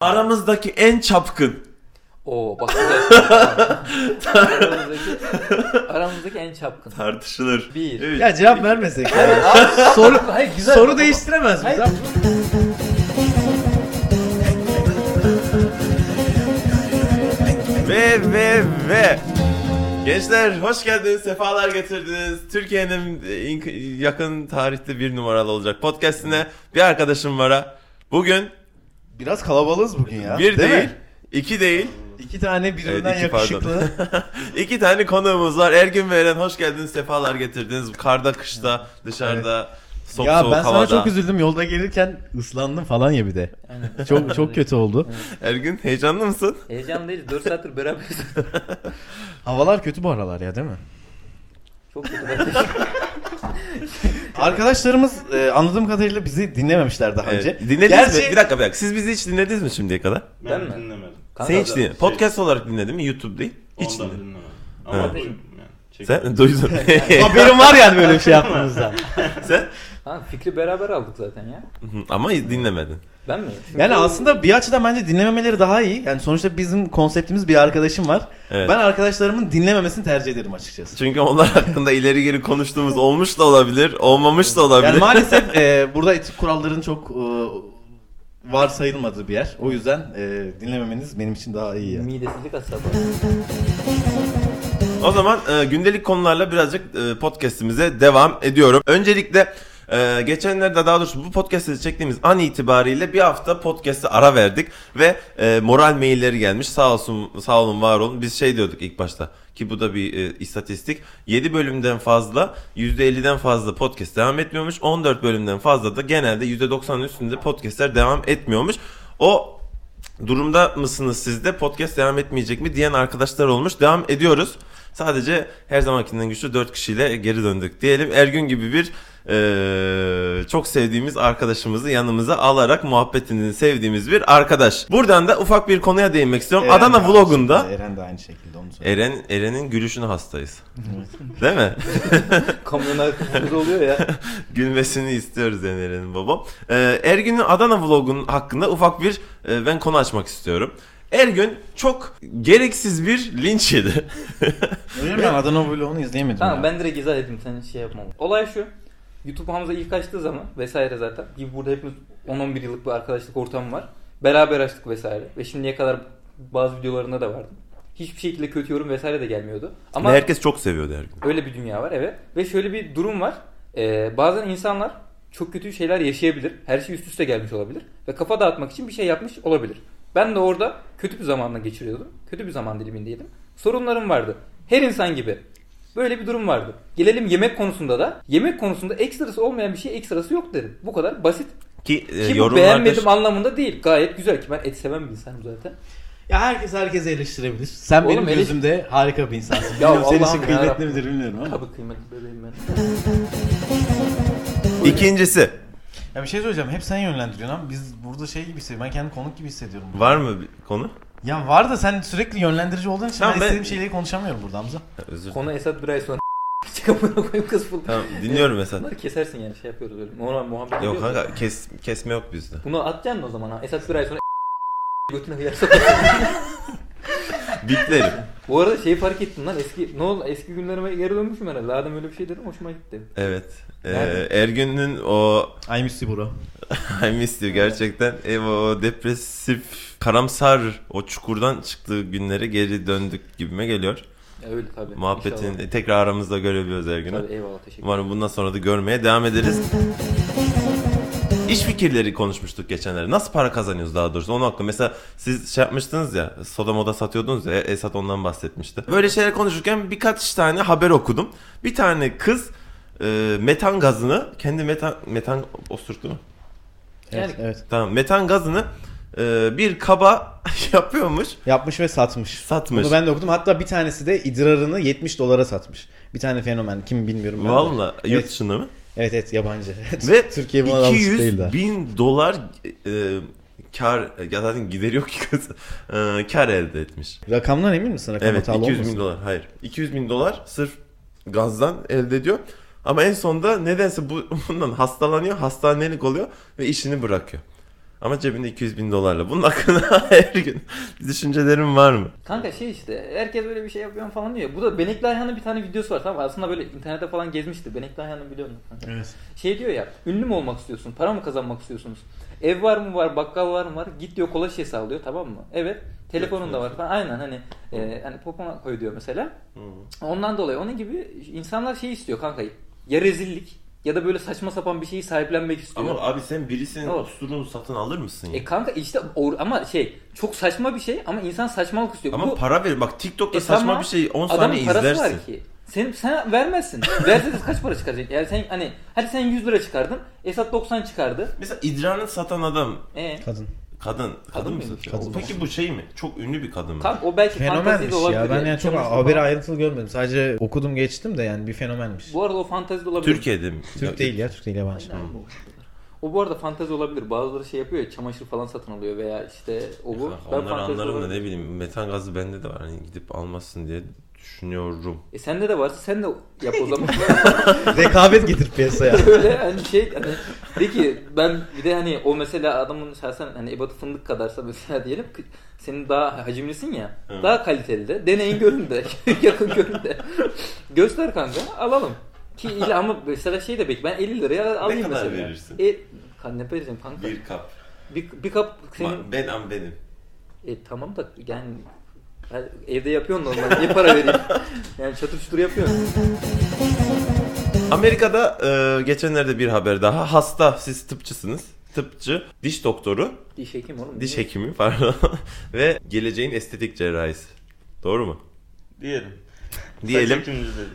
Aramızdaki en çapkın. Oo bak aramızdaki, aramızdaki en çapkın. Tartışılır. Bir. Üç. Ya cevap vermesek. Ya. abi, soru hayır, güzel. soru değiştiremez miyiz? Hayır. abi? Ve ve ve. Gençler hoş geldiniz, sefalar getirdiniz. Türkiye'nin e, in- yakın tarihte bir numaralı olacak podcastine bir arkadaşım var ha. Bugün Biraz kalabalığız bugün ya. bir değil, mi? iki değil, İki tane birbirinden Evet, iki yakışıklı. iki tane konuğumuz var. Ergün ve Eren hoş geldiniz, sefalar getirdiniz. Karda, kışta, dışarıda, soğuk ya soğuk ben sana havada. çok üzüldüm. Yolda gelirken ıslandım falan ya bir de. Aynen. Çok çok kötü oldu. Ergün heyecanlı mısın? Heyecan değil. 4 saattir beraberiz. Havalar kötü bu aralar ya değil mi? Çok kötü. Arkadaşlarımız e, anladığım kadarıyla bizi dinlememişler daha önce. Evet. Dinlediniz Gerçi- mi? Bir dakika bir dakika. Siz bizi hiç dinlediniz mi şimdiye kadar? Ben Ben, mi? dinlemedim. Kanka, Sen hiç dinledin. şey- Podcast olarak dinledin mi? YouTube değil. Hiç Ondan dinlemedim. Ama duydum yani. Çekim. Sen duydun. Haberim var yani böyle bir şey yaptığımızdan. Sen? Ha, fikri beraber aldık zaten ya. Ama dinlemedin. Ben mi? Yani aslında bir açıdan bence dinlememeleri daha iyi. Yani sonuçta bizim konseptimiz bir arkadaşım var. Evet. Ben arkadaşlarımın dinlememesini tercih ederim açıkçası. Çünkü onlar hakkında ileri geri konuştuğumuz olmuş da olabilir, olmamış da olabilir. Yani maalesef e, burada etik kuralların çok e, var sayılmadığı bir yer. O yüzden e, dinlememeniz benim için daha iyi. Yani. Midesizlik asabı. O zaman e, gündelik konularla birazcık e, podcast'imize devam ediyorum. Öncelikle e, geçenlerde daha doğrusu bu podcast'ı çektiğimiz an itibariyle bir hafta podcast'e ara verdik ve e, moral mailleri gelmiş. Sağ olsun, sağ olun, var olun. Biz şey diyorduk ilk başta ki bu da bir e, istatistik. 7 bölümden fazla, %50'den fazla podcast devam etmiyormuş. 14 bölümden fazla da genelde %90'ın üstünde podcast'ler devam etmiyormuş. O durumda mısınız siz de podcast devam etmeyecek mi diyen arkadaşlar olmuş. Devam ediyoruz. Sadece her zamankinden güçlü 4 kişiyle geri döndük diyelim. Ergün gibi bir eee, çok sevdiğimiz arkadaşımızı yanımıza alarak muhabbetini sevdiğimiz bir arkadaş. Buradan da ufak bir konuya değinmek istiyorum. Eren Adana vlogunda şekilde, Eren de aynı şekilde onu söylüyor. Eren Eren'in gülüşüne hastayız. Değil mi? Kamyon arkasında oluyor ya. Gülmesini istiyoruz yani Eren'in babam. Ee, Ergün'ün Adana vlogun hakkında ufak bir e, ben konu açmak istiyorum. Ergün çok gereksiz bir linç yedi. Öyle mi? Ben Adana vlogunu izleyemedim Tamam ya. ben direkt izah edeyim sen şey yapma. Olay şu. YouTube Hamza ilk açtığı zaman vesaire zaten. Gibi burada hepimiz 10-11 yıllık bir arkadaşlık ortamı var. Beraber açtık vesaire. Ve şimdiye kadar bazı videolarında da vardı. Hiçbir şekilde kötü yorum vesaire de gelmiyordu. Ama Ve herkes çok seviyordu Ergün. öyle bir dünya var evet. Ve şöyle bir durum var. Ee, bazen insanlar çok kötü şeyler yaşayabilir. Her şey üst üste gelmiş olabilir. Ve kafa dağıtmak için bir şey yapmış olabilir. Ben de orada kötü bir zamanla geçiriyordum. Kötü bir zaman dilimindeydim. Sorunlarım vardı. Her insan gibi. Böyle bir durum vardı. Gelelim yemek konusunda da. Yemek konusunda ekstrası olmayan bir şey ekstrası yok dedim. Bu kadar basit. Ki, e, Ki bu yorumlarda beğenmedim anlamında değil. Gayet güzel ki ben et seven bir insanım zaten. Ya herkes herkesi eleştirebilir. Sen Oğlum benim eleş- gözümde harika bir insansın. Ya Bilmiyorum senin için kıymetli midir bilmiyorum ama. Tabii kıymetli bebeğim ben. İkincisi Ya bir şey söyleyeceğim. Hep sen yönlendiriyorsun ama biz burada şey gibi hissediyorum. Ben kendimi konuk gibi hissediyorum. var mı bir konu? Ya var da sen sürekli yönlendirici olduğun için Tamam, ben ben- istediğim şeyleri konuşamıyorum burada Hamza. Ha, Özür Konu Esat bir ay sonra çıkamına koyayım kız bul. Tamam dinliyorum mesela. Bunları kesersin yani şey yapıyoruz öyle. Normal muhabbet Yok ediyoruz. kanka kes, kesme yok bizde. Bunu atacaksın o zaman ha. Esat bir ay sonra götüne hıyar sokarsın. Biplerim. Bu arada şeyi fark ettim lan eski ne oldu eski günlerime geri dönmüşüm herhalde. Adam öyle bir şey dedim hoşuma gitti. Evet. Ee, Nerede? Ergün'ün o I miss you bro. I miss you gerçekten. Ev o depresif, karamsar o çukurdan çıktığı günlere geri döndük gibime geliyor. Ya öyle tabii. Muhabbetini İnşallah. tekrar aramızda görebiliyoruz Ergün'ü. Tabii eyvallah teşekkür ederim. Umarım bundan sonra da görmeye devam ederiz. İş fikirleri konuşmuştuk geçenlerde. Nasıl para kazanıyoruz daha doğrusu onun hakkında. Mesela siz şey yapmıştınız ya soda moda satıyordunuz ya Esat ondan bahsetmişti. Böyle şeyler konuşurken birkaç tane haber okudum. Bir tane kız e, metan gazını kendi metan metan osurttu mu? Evet, evet. Tamam metan gazını e, bir kaba yapıyormuş Yapmış ve satmış. satmış. Bunu ben de okudum. Hatta bir tanesi de idrarını 70 dolara satmış. Bir tane fenomen. Kim bilmiyorum. Valla yurt Evet. dışında mı? Evet evet yabancı. Ve Türkiye buna alışık 200 değil daha. bin dolar e, kar ya zaten gideri yok ki e, kar elde etmiş. Rakamdan emin misin? Rakam Evet hatalı 200 olmasın? bin dolar hayır 200 bin dolar sırf gazdan elde ediyor. Ama en sonunda nedense bu, bundan hastalanıyor, hastanelik oluyor ve işini bırakıyor. Ama cebinde 200 bin dolarla. Bunun hakkında her gün düşüncelerin var mı? Kanka şey işte herkes böyle bir şey yapıyor falan diyor. Bu da Benekli Ayhan'ın bir tane videosu var tamam mı? Aslında böyle internette falan gezmişti. Benekli Ayhan'ı biliyor musun? kanka? Evet. Şey diyor ya ünlü mü olmak istiyorsun? Para mı kazanmak istiyorsunuz? Ev var mı var? Bakkal var mı var? Git diyor kola şişesi al diyor tamam mı? Evet. Telefonun da var falan. Aynen hani e, hani popona koy diyor mesela. Ondan dolayı onun gibi insanlar şey istiyor kanka. Ya rezillik ya da böyle saçma sapan bir şeyi sahiplenmek istiyor. Ama abi sen birisinin Evet. osurunu satın alır mısın ya? E kanka işte or- ama şey çok saçma bir şey ama insan saçmalık istiyor. Ama Bu- para ver. Bak TikTok'ta E saçma tamam, bir şey 10 Adamın saniye parası izlersin. var ki. Sen, sen vermezsin. Verseniz kaç para çıkaracak? Yani sen hani hadi sen 100 lira çıkardın. Esat 90 çıkardı. Mesela idrarını satan adam E Kadın. Kadın. Kadın, mı mıymış? satıyor? Kadın. Peki bu şey mi? Çok ünlü bir kadın mı? Kanka o belki fantezi de Fenomenmiş olabilir. ya. Ben yani çok haberi falan. ayrıntılı görmedim. Sadece okudum geçtim de yani bir fenomenmiş. Bu arada o fantezi de olabilir. Türkiye'de mi? Türk değil ya. Türk değil yabancı. O bu arada fantezi olabilir. Bazıları şey yapıyor ya çamaşır falan satın alıyor veya işte o bu. Ben Onları anlarım da ne bileyim metan gazı bende de var. Hani gidip almazsın diye düşünüyorum. E sende de varsa sen de yap o zaman. Rekabet getir piyasaya. Öyle hani şey hani de ki ben bir de hani o mesela adamın şahsen hani ebatı fındık kadarsa mesela diyelim senin daha hacimlisin ya Evet. daha kaliteli de deneyin görün de yakın görün de göster kanka alalım ki illa ama mesela şey de bek ben 50 liraya alayım kadar mesela. verirsin? E, kan ne vereceğim kanka? Bir, Bir kap. bir, kap senin Ben am benim. e tamam da yani ben evde yapıyorsun normal niye para vereyim? Yani çatır çutur yapıyorsun. Amerika'da e, geçenlerde bir haber daha. Hasta, siz tıpçısınız. Tıpçı, diş doktoru, Diş hekim oğlum. diş hekimi pardon ve geleceğin estetik cerrahisi. Doğru mu? Diyelim. Diyelim.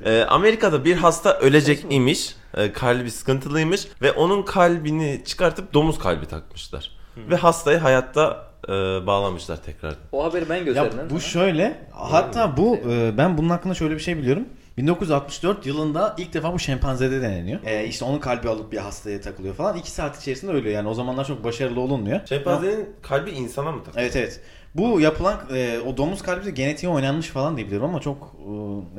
E, Amerika'da bir hasta ölecek imiş. E, kalbi sıkıntılıymış ve onun kalbini çıkartıp domuz kalbi takmışlar. Ve hastayı hayatta e, bağlamışlar tekrar. O haberi ben Ya gösterdim. bu şöyle. Hatta bu e, ben bunun hakkında şöyle bir şey biliyorum. 1964 yılında ilk defa bu şempanzede deneniyor. E, işte onun kalbi alıp bir hastaya takılıyor falan. 2 saat içerisinde ölüyor. Yani o zamanlar çok başarılı olunmuyor. Şempanzenin kalbi insana mı takılıyor? Evet evet. Bu yapılan e, o domuz kalbi de genetiğe oynanmış falan diye biliyorum ama çok e,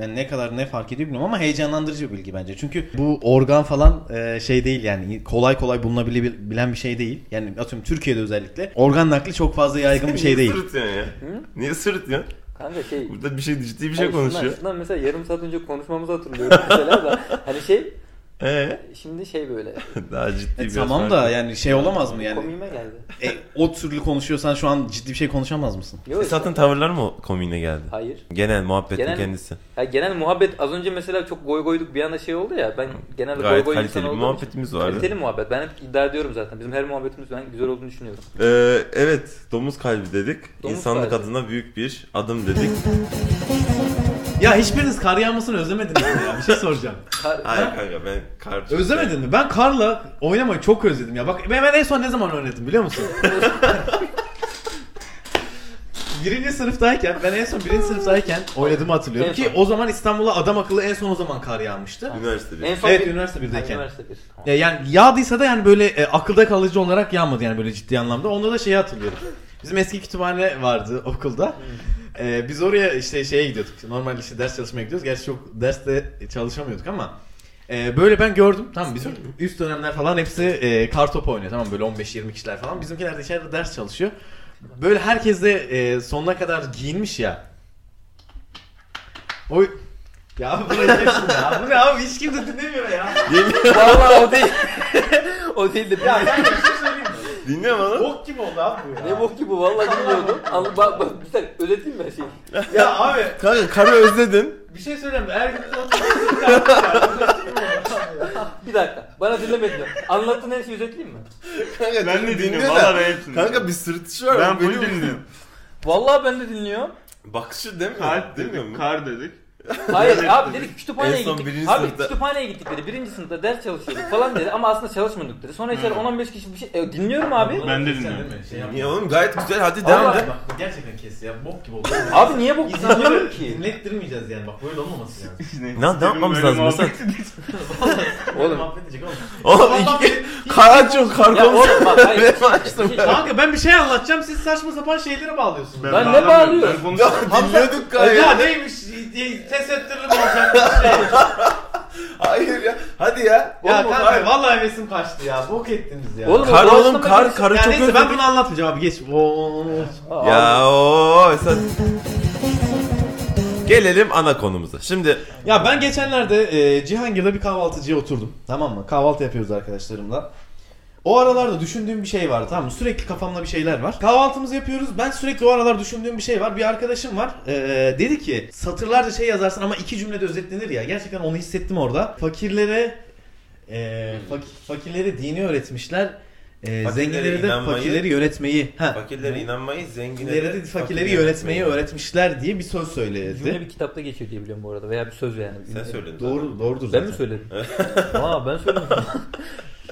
yani ne kadar ne fark ediyor bilmiyorum ama heyecanlandırıcı bir bilgi bence. Çünkü bu organ falan e, şey değil yani kolay kolay bulunabilen bir şey değil. Yani atıyorum Türkiye'de özellikle organ nakli çok fazla yaygın bir şey değil. Niye sırıtıyorsun ya? Niye sırıtıyorsun? Kanka şey Burada bir şey ciddi bir şey Hayır, şundan- konuşuyor. Şundan mesela yarım saat önce konuşmamızı hatırlıyorum mesela da hani şey Ee, şimdi şey böyle daha ciddi E, bir tamam da yani şey olamaz mı yani? komiğime geldi. E, o türlü konuşuyorsan şu an ciddi bir şey konuşamaz mısın? Yok, Zaten tavırlar mı komiğine geldi? Hayır. Genel muhabbetin Genel- kendisi. Ya genel muhabbet az önce mesela çok goy goyduk bir anda şey oldu ya ben genelde goy Gayet goy kaliteli insan bir olduğum muhabbetimiz için- vardı. Kaliteli muhabbet. Ben hep iddia ediyorum zaten. Bizim her muhabbetimiz ben güzel olduğunu düşünüyorum. Ee, evet, domuz kalbi dedik. Domuz İnsanlık kalbi. adına büyük bir adım dedik. Ya hiçbiriniz kar yağmasını özlemediniz mi ya? Bir şey soracağım. Kar- Hayır kanka ben kar çok Özlemedin mi? Ben karla oynamayı çok özledim ya. Bak ben, ben en son ne zaman oynadım biliyor musun? birinci sınıftayken, ben en son birinci sınıftayken oynadığımı hatırlıyorum En ki son. o zaman İstanbul'a adam akıllı en son o zaman kar yağmıştı. Üniversitede. En son Evet, bir- üniversite birdeyken. Ha, Üniversite bir. Tamam. Yani yağdıysa da yani böyle e, akılda kalıcı olarak yağmadı yani böyle ciddi anlamda. Onda da şeyi hatırlıyorum. Bizim eski kütüphane vardı okulda. E, biz oraya işte şeye gidiyorduk. Normal işte ders çalışmaya gidiyoruz. Gerçi çok derste çalışamıyorduk ama e, böyle ben gördüm. Tamam bizim üst dönemler falan hepsi e, kar topu oynuyor. Tamam böyle 15-20 kişiler falan. Bizimkiler de içeride ders çalışıyor. Böyle herkes de e, sonuna kadar giyinmiş ya. O ya bu ne ya? Bu ne abi? Hiç kimse dinlemiyor ya. Vallahi o değil. o değil de Ya ben Dinliyor musun? Bok gibi oldu abi bu ya. ne bok gibi vallahi bilmiyordum. Al bak bak bir dakika ödeteyim mi her şeyi? Ya abi Kanka karı özledin. bir şey söyleyeyim mi? Her gün Bir dakika. Bana dinlemedin. Anlattığın her şeyi özetleyeyim mi? Kanka Ben de dinliyor dinliyorum. Valla ben hepsini. Kanka bir sırıtışı var. Ben Beni uyuyor. dinliyorum. Vallahi ben de dinliyorum. Bakışı demiyor. Kar Demiyor dedik. mu? Kar dedik. Hayır abi dedik kütüphaneye En son gittik. birinci Abi sınıfta- kütüphaneye gittik dedi. Birinci sınıfta ders çalışıyorduk falan dedi ama aslında çalışmıyorduk dedi. Sonra içeri 10-15 kişi bir şey... E, dinliyorum abi. Ben de dinliyorum. Niye oğlum gayet güzel hadi devam. Bak bu gerçekten kes ya. Bok gibi oldu. Abi niye bok dinliyorum İnsanları ki? dinlettirmeyeceğiz yani. Bak böyle olmaması lazım. Ne, ne yapmamız lazım mesela? Oğlum. Muhabbet edecek oğlum. Oğlum iki kar açıyor kar Ya konusu. oğlum bak hayır. Ben açtım. Şey- Kanka ben bir şey anlatacağım. Siz saçma sapan şeylere bağlıyorsunuz. Ben ne bağlıyorum? Dinliyorduk Ya gayet. Neymiş? Tesettürlü olacak? Şey. Hayır ya. Hadi ya. Ya Oğlum, kanka hayır. vallahi hevesim kaçtı ya. Bok ettiniz ya. Oğlum, Kar o oğlum kar karı ya çok neyse ben bunu anlatmayacağım abi geç. Oo. Ya o sen... Gelelim ana konumuza. Şimdi Ya ben geçenlerde e, Cihangir'de bir kahvaltıcıya oturdum. Tamam mı? Kahvaltı yapıyoruz arkadaşlarımla. O aralarda düşündüğüm bir şey var tamam mı? Sürekli kafamda bir şeyler var. Kahvaltımızı yapıyoruz. Ben sürekli o aralar düşündüğüm bir şey var. Bir arkadaşım var. E, dedi ki satırlarca şey yazarsın ama iki cümlede özetlenir ya. Gerçekten onu hissettim orada. Fakirlere e, fak- fakirlere dini öğretmişler. E, Fakirlere zenginleri de inanmayı- fakirleri yönetmeyi. Ha. fakirlere inanmayı, zenginlere Fakirleri, de fakirleri yönetmeyi öğretmişler diye bir söz söyledi. Cümle bir kitapta geçiyor diye biliyorum bu arada veya bir söz yani. Sen söyledin. Doğru, doğrudur Ben zaten. mi söyledim? Aa ben söyledim.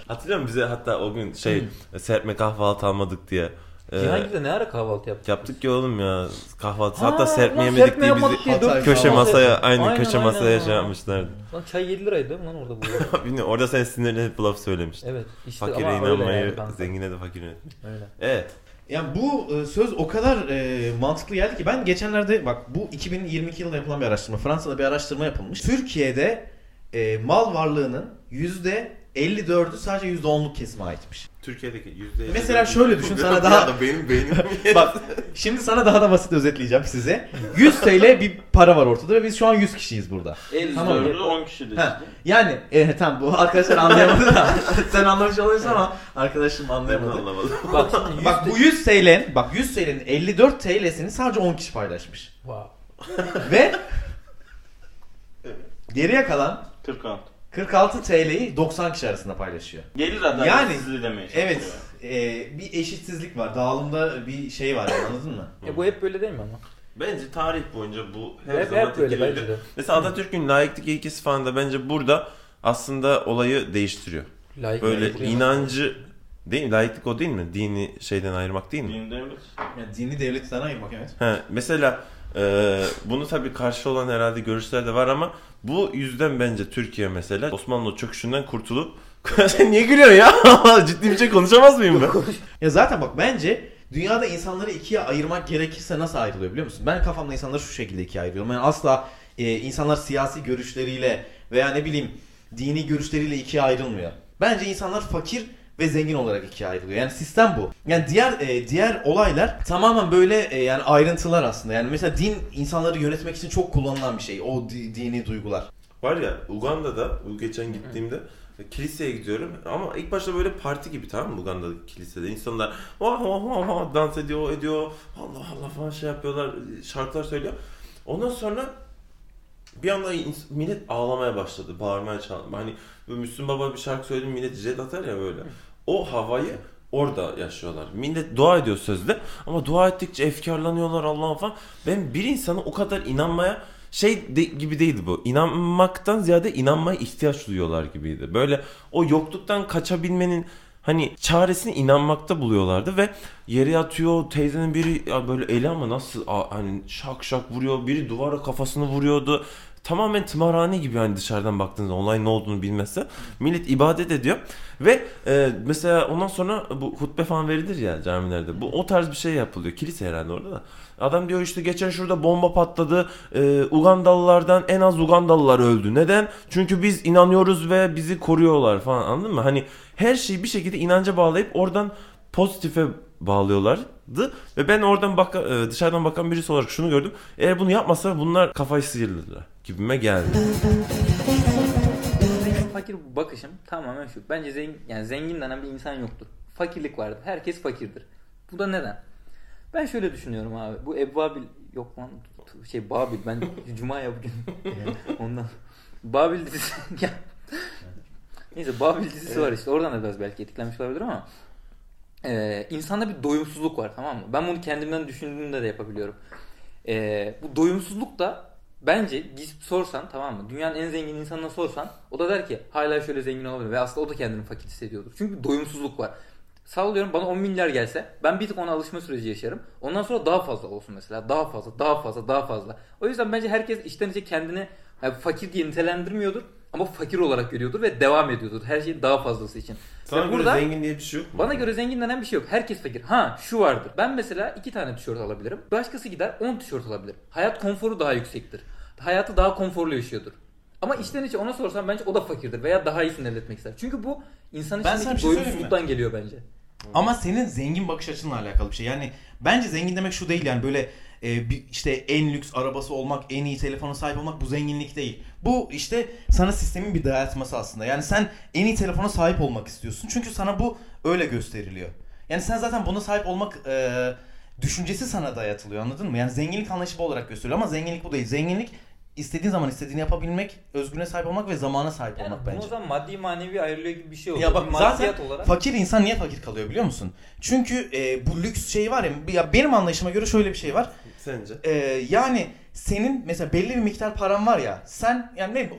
Hatırlıyor musun bize hatta o gün şey serpme kahvaltı almadık diye. e, Cihangir'de ne ara kahvaltı yaptık? yaptık ya oğlum ya kahvaltı. Ha, Hatta serpme lan yemedik serpme diye yapmadık bizi diye dört köşe kahvaltı masaya yaptık. aynı Aynen, köşe aynen masaya ya. şey yapmışlardı. Lan çay 7 liraydı değil mi lan orada bu? Bilmiyorum orada sen sinirlenip laf söylemiştin. evet işte Fakire ama öyle inanmayı, yani kanka. zengine de fakir yönetmeyi. Öyle. Evet. Yani bu e, söz o kadar e, mantıklı geldi ki ben geçenlerde bak bu 2022 yılında yapılan bir araştırma. Fransa'da bir araştırma yapılmış. Türkiye'de e, mal varlığının %54'ü sadece %10'luk kesime aitmiş. Türkiye'deki yüzde Mesela şöyle düşün, sana daha- benim beynim Bak şimdi sana daha da basit özetleyeceğim size. 100 TL bir para var ortada ve biz şu an 100 kişiyiz burada. Tamam. Dördü 10 kişi de Ha, yani e, tamam bu arkadaşlar anlayamadı da sen anlamış olabilirsin ama arkadaşım anlayamadı. anlamadım. Bak şimdi 100 Bak bu 100 TL'nin bak 100 TL'nin 54 TL'sini sadece 10 kişi paylaşmış. Wow. Ve geriye kalan 46. 46 TL'yi 90 kişi arasında paylaşıyor. Gelir adaletsizliği demeye çalışıyor. Evet. e, bir eşitsizlik var. Dağılımda bir şey var yani, anladın mı? E bu hep böyle değil mi ama? Bence tarih boyunca bu her Hep- zaman hep böyle bence de. Mesela Atatürk'ün layıklık ilkesi falan da bence burada aslında olayı değiştiriyor. Layık Böyle yani inancı değil mi? Layıklık o değil mi? Dini şeyden ayırmak değil mi? Din devlet. Yani dini devletten ayırmak evet. He, mesela e, bunu tabii karşı olan herhalde görüşler de var ama bu yüzden bence Türkiye mesela Osmanlı çöküşünden kurtulup sen niye gülüyorsun ya? Ciddi bir şey konuşamaz mıyım ben? Ya zaten bak bence dünyada insanları ikiye ayırmak gerekirse nasıl ayrılıyor biliyor musun? Ben kafamda insanları şu şekilde ikiye ayırıyorum. Yani asla e, insanlar siyasi görüşleriyle veya ne bileyim dini görüşleriyle ikiye ayrılmıyor. Bence insanlar fakir ve zengin olarak ikiye ayrılıyor. Yani sistem bu. Yani diğer e, diğer olaylar tamamen böyle e, yani ayrıntılar aslında. Yani mesela din insanları yönetmek için çok kullanılan bir şey. O di- dini duygular. Var ya Uganda'da geçen gittiğimde kiliseye gidiyorum ama ilk başta böyle parti gibi tamam mı Uganda'daki kilisede insanlar vah vah vah vah dans ediyor ediyor Allah Allah falan şey yapıyorlar şarkılar söylüyor. Ondan sonra bir anda millet ağlamaya başladı bağırmaya çağırmaya hani Müslüm Baba bir şarkı söyledi millet jet atar ya böyle o havayı orada yaşıyorlar. Millet dua ediyor sözde ama dua ettikçe efkarlanıyorlar Allah'ın falan. Ben bir insana o kadar inanmaya şey de, gibi değildi bu. İnanmaktan ziyade inanmaya ihtiyaç duyuyorlar gibiydi. Böyle o yokluktan kaçabilmenin hani çaresini inanmakta buluyorlardı ve yere yatıyor teyzenin biri ya böyle eli ama nasıl a- hani şak şak vuruyor biri duvara kafasını vuruyordu. Tamamen tımarhane gibi hani dışarıdan baktığınızda olay ne olduğunu bilmezse. Millet ibadet ediyor ve e, mesela ondan sonra bu hutbe falan verilir ya camilerde. Bu o tarz bir şey yapılıyor. Kilise herhalde orada da adam diyor işte geçen şurada bomba patladı e, Ugandalılardan en az Ugandalılar öldü neden çünkü biz inanıyoruz ve bizi koruyorlar falan anladın mı hani her şeyi bir şekilde inanca bağlayıp oradan pozitife bağlıyorlardı ve ben oradan baka, e, dışarıdan bakan birisi olarak şunu gördüm eğer bunu yapmasa bunlar kafayı sıyırırlar gibime geldi. Fakir bakışım tamamen şu. Bence zengin, yani zengin denen bir insan yoktur. Fakirlik vardır. Herkes fakirdir. Bu da neden? Ben şöyle düşünüyorum abi. Bu Ebbabil yok lan şey Babil. Ben Cuma ya bugün. Ondan. Babil dizisi. Ya. Neyse Babil dizisi var işte. Oradan da biraz belki etkilenmiş olabilir ama. Ee, insanda bir doyumsuzluk var tamam mı? Ben bunu kendimden düşündüğümde de yapabiliyorum. Ee, bu doyumsuzluk da bence gidip sorsan tamam mı? Dünyanın en zengin insanına sorsan o da der ki hala şöyle zengin olabilir ve aslında o da kendini fakir hissediyordur. Çünkü doyumsuzluk var. Sallıyorum bana 10 milyar gelse ben bir tık ona alışma süreci yaşarım. Ondan sonra daha fazla olsun mesela. Daha fazla, daha fazla, daha fazla. O yüzden bence herkes içten içe kendini yani fakir diye nitelendirmiyordur ama fakir olarak görüyordur ve devam ediyordur. Her şeyin daha fazlası için. Sana göre burada- zengin diye bir şey yok mu? bana göre zengin denen bir şey yok. Herkes fakir. Ha şu vardır. Ben mesela iki tane tişört alabilirim. Başkası gider 10 tişört alabilir. Hayat konforu daha yüksektir. Hayatı daha konforlu yaşıyordur. Ama içten içe ona sorsan bence o da fakirdir veya daha iyisini elde etmek ister. Çünkü bu insan Ben sana bir içindeki şey söyleyeyim mi? doyumsuzluktan geliyor bence. Ama senin zengin bakış açınla alakalı bir şey. Yani bence zengin demek şu değil yani böyle e, bir, işte en lüks arabası olmak, en iyi telefona sahip olmak bu zenginlik değil. Bu işte sana sistemin bir dayatması aslında. Yani sen en iyi telefona sahip olmak istiyorsun. Çünkü sana bu öyle gösteriliyor. Yani sen zaten buna sahip olmak e, düşüncesi sana dayatılıyor anladın mı? Yani zenginlik anlayışı bu olarak gösteriyor ama zenginlik bu değil. Zenginlik istediğin zaman istediğini yapabilmek, özgürlüğüne sahip olmak ve zamana sahip Yani olmak bunu bence. o zaman maddi manevi ayrılıyor gibi bir şey oluyor. Ya bak zaten olarak. fakir insan niye fakir kalıyor biliyor musun? Çünkü e, bu lüks şey var ya, ya benim anlayışıma göre şöyle bir şey var. Sence? E, yani senin mesela belli bir miktar paran var ya sen yani ne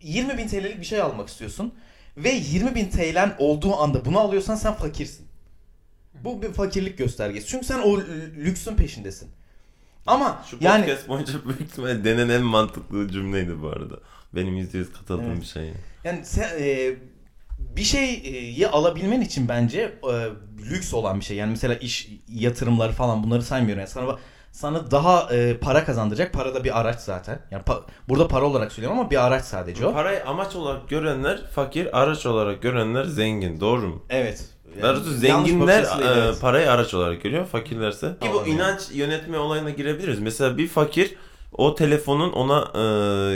20 bin TL'lik bir şey almak istiyorsun ve 20 bin TL'n olduğu anda bunu alıyorsan sen fakirsin. Bu bir fakirlik göstergesi. Çünkü sen o lü- lüksün peşindesin. Ama Şu yani podcast boyunca büyük ihtimalle denen en mantıklı cümleydi bu arada. Benim %100 katıldığım Evet. bir şey. Yani sen, e, bir şeyi alabilmen için bence e, lüks olan bir şey. Yani mesela iş yatırımları falan bunları saymıyorum. Yani sana sana daha e, para kazandıracak. Para da bir araç zaten. Yani pa- burada para olarak söylüyorum ama bir araç sadece o. Parayı amaç olarak görenler fakir, araç olarak görenler zengin. Doğru mu? Evet. Daha doğrusu yanlış zenginler e, parayı araç olarak görüyor, fakirlerse. Ki bu inanç yönetme olayına girebiliriz. Mesela bir fakir o telefonun ona e,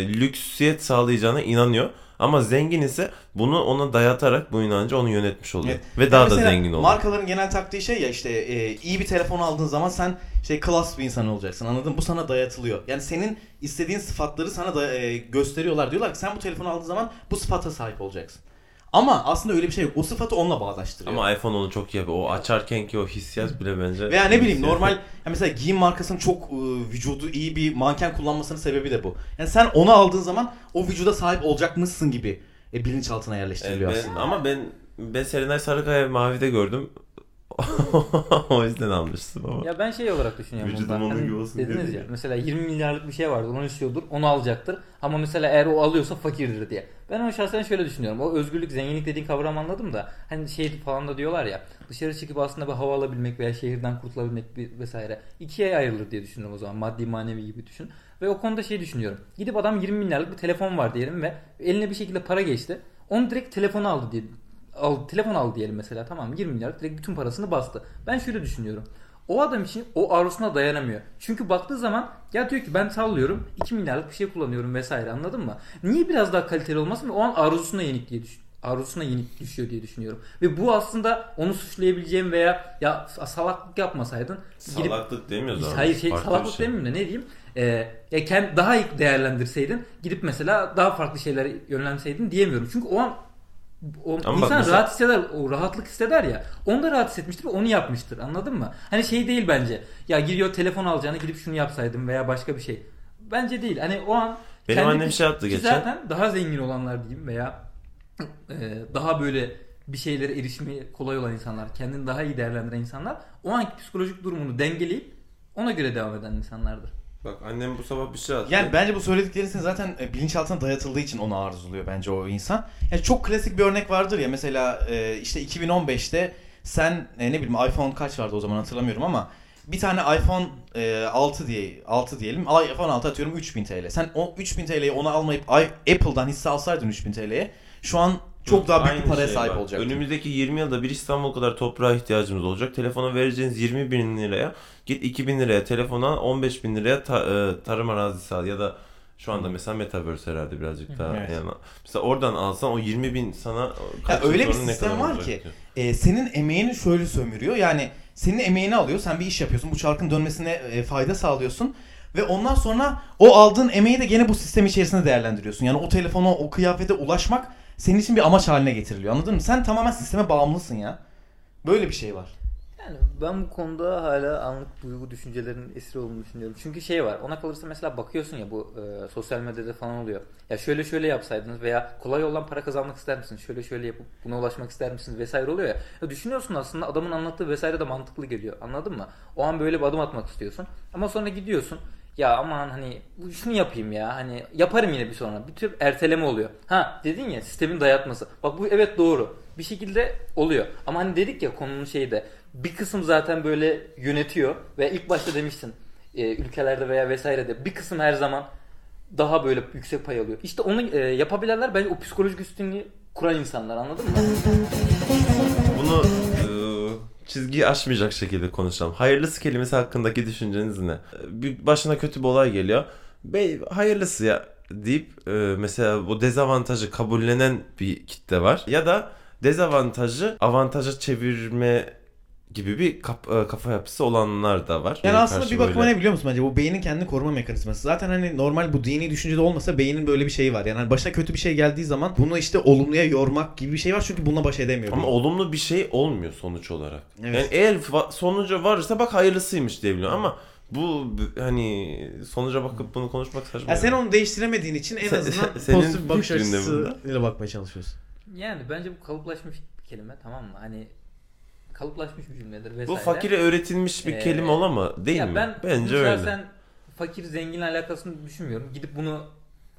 lüksiyet sağlayacağına inanıyor. Ama zengin ise bunu ona dayatarak bu inancı onu yönetmiş oluyor. Evet. Ve daha Yani da zengin oluyor. Markaların genel taktiği şey ya işte e, iyi bir telefon aldığın zaman sen şey klas bir insan olacaksın anladın mı? Bu sana dayatılıyor. Yani senin istediğin sıfatları sana da e, gösteriyorlar. Diyorlar ki sen bu telefonu aldığın zaman bu sıfata sahip olacaksın. Ama aslında öyle bir şey yok. O sıfatı onunla bağdaştırıyor. Ama iPhone onu çok iyi yapıyor. O açarken ki o hissiyat bile bence... Veya ne bileyim normal ya mesela giyim markasının çok e, vücudu iyi bir manken kullanmasının sebebi de bu. Yani sen onu aldığın zaman o vücuda sahip olacakmışsın gibi e, bilinçaltına yerleştiriliyor Evet, ben- aslında. ama ben ben Serenay Sarıkaya Mavi'de gördüm. o yüzden almıştım ama. Ya ben şey olarak düşünüyorum Vücudum bundan. onun Hani gibi olsun dediniz dedi. ya mesela 20 milyarlık bir şey vardır onu istiyordur onu alacaktır. Ama mesela eğer o alıyorsa fakirdir diye. Ben onu şahsen şöyle düşünüyorum. O özgürlük zenginlik dediğin kavramı anladım da hani şey falan da diyorlar ya dışarı çıkıp aslında bir hava alabilmek veya şehirden kurtulabilmek bir vesaire ikiye ayrılır diye düşünüyorum o zaman maddi manevi gibi düşün. Ve o konuda şey düşünüyorum. Gidip adam 20 milyarlık bir telefon var diyelim ve eline bir şekilde para geçti. Onu direkt telefonu aldı diye al, telefon aldı diyelim mesela tamam mı? 20 milyar direkt bütün parasını bastı. Ben şöyle düşünüyorum. O adam için o arzusuna dayanamıyor. Çünkü baktığı zaman ya diyor ki ben sallıyorum 2 milyarlık bir şey kullanıyorum vesaire anladın mı? Niye biraz daha kaliteli olmasın ve o an arzusuna yenik diye düşün arzusuna yenik düşüyor diye düşünüyorum. Ve bu aslında onu suçlayabileceğim veya ya salaklık yapmasaydın gidip Salaklık demiyoruz abi. Hayır şey, salaklık şey. demeyeyim de ne diyeyim? Ee, ya kend, daha iyi değerlendirseydin gidip mesela daha farklı şeylere yönlenseydin diyemiyorum. Çünkü o an o Ama insan mesela- rahat hisseder, o rahatlık hisseder ya. Onu da rahat hissetmiştir ve onu yapmıştır. Anladın mı? Hani şey değil bence. Ya giriyor telefon alacağını gidip şunu yapsaydım veya başka bir şey. Bence değil. Hani o an Benim kendi- annem şey yaptı geçen. Zaten daha zengin olanlar diyeyim veya e, daha böyle bir şeylere erişimi kolay olan insanlar, kendini daha iyi değerlendiren insanlar o anki psikolojik durumunu dengeleyip ona göre devam eden insanlardır. Bak annem bu sabah bir şey attı. Yani bence bu söylediklerin senin zaten e, bilinçaltına dayatıldığı için onu arzuluyor bence o insan. Yani çok klasik bir örnek vardır ya mesela e, işte 2015'te sen e, ne bileyim iPhone kaç vardı o zaman hatırlamıyorum ama bir tane iPhone e, 6 diye 6 diyelim. iPhone 6 atıyorum 3000 TL. Sen o 3000 TL'yi ona almayıp Apple'dan hisse alsaydın 3000 TL'ye şu an çok daha büyük bir paraya şey sahip bak. olacaktın. Önümüzdeki 20 yılda bir İstanbul kadar toprağa ihtiyacımız olacak. Telefona vereceğiniz 20 bin liraya git 2 bin liraya telefona 15 bin liraya ta- e, tarım arazisi al ya da şu anda mesela Metaverse herhalde birazcık daha Evet. yani mesela oradan alsan o 20 bin sana Ya öyle bir sistem var olacak ki e, senin emeğini şöyle sömürüyor. Yani senin emeğini alıyor. Sen bir iş yapıyorsun. Bu çarkın dönmesine e, fayda sağlıyorsun. Ve ondan sonra o aldığın emeği de gene bu sistem içerisinde değerlendiriyorsun. Yani o telefona, o kıyafete ulaşmak senin için bir amaç haline getiriliyor. Anladın mı? Sen tamamen sisteme bağımlısın ya. Böyle bir şey var. Yani ben bu konuda hala anlık duygu düşüncelerinin esiri olduğunu düşünüyorum. Çünkü şey var ona kalırsa mesela bakıyorsun ya bu e, sosyal medyada falan oluyor. Ya şöyle şöyle yapsaydınız veya kolay yoldan para kazanmak ister misiniz? Şöyle şöyle yapıp buna ulaşmak ister misiniz? Vesaire oluyor ya. ya. Düşünüyorsun aslında adamın anlattığı vesaire de mantıklı geliyor. Anladın mı? O an böyle bir adım atmak istiyorsun. Ama sonra gidiyorsun. Ya aman hani bu şunu yapayım ya hani yaparım yine bir sonra. Bir tür erteleme oluyor. Ha dedin ya sistemin dayatması. Bak bu evet doğru. Bir şekilde oluyor. Ama hani dedik ya konunun şeyi de bir kısım zaten böyle yönetiyor ve ilk başta demiştin e, ülkelerde veya vesairede bir kısım her zaman daha böyle yüksek pay alıyor. İşte onu e, yapabilenler bence o psikolojik üstünlüğü kuran insanlar anladın mı? Bunu çizgiyi aşmayacak şekilde konuşalım. Hayırlısı kelimesi hakkındaki düşünceniz ne? Bir başına kötü bir olay geliyor. Bey hayırlısı ya deyip e, mesela bu dezavantajı kabullenen bir kitle var. Ya da dezavantajı avantaja çevirme gibi bir kap- e, kafa yapısı olanlar da var. Yani aslında bir bakıma öyle. ne biliyor musun bence? Bu beynin kendini koruma mekanizması. Zaten hani normal bu dini düşüncede olmasa beynin böyle bir şeyi var. Yani hani başına kötü bir şey geldiği zaman bunu işte olumluya yormak gibi bir şey var çünkü bununla baş edemiyor. Ama olumlu bir şey olmuyor sonuç olarak. Evet. Yani eğer fa- sonucu varsa bak hayırlısıymış diyebiliyorum ama bu hani sonuca bakıp bunu konuşmak saçma. Ya sen onu değiştiremediğin için en azından senin pozitif bakış açısıyla bakmaya çalışıyorsun. Yani bence bu kalıplaşmış bir kelime tamam mı? Hani kalıplaşmış bir cümledir vesaire. bu fakire öğretilmiş bir Ee, kelime olamaz değil ya mi? Ben Bence öyle. şahsen fakir zengin alakasını düşünmüyorum. Gidip bunu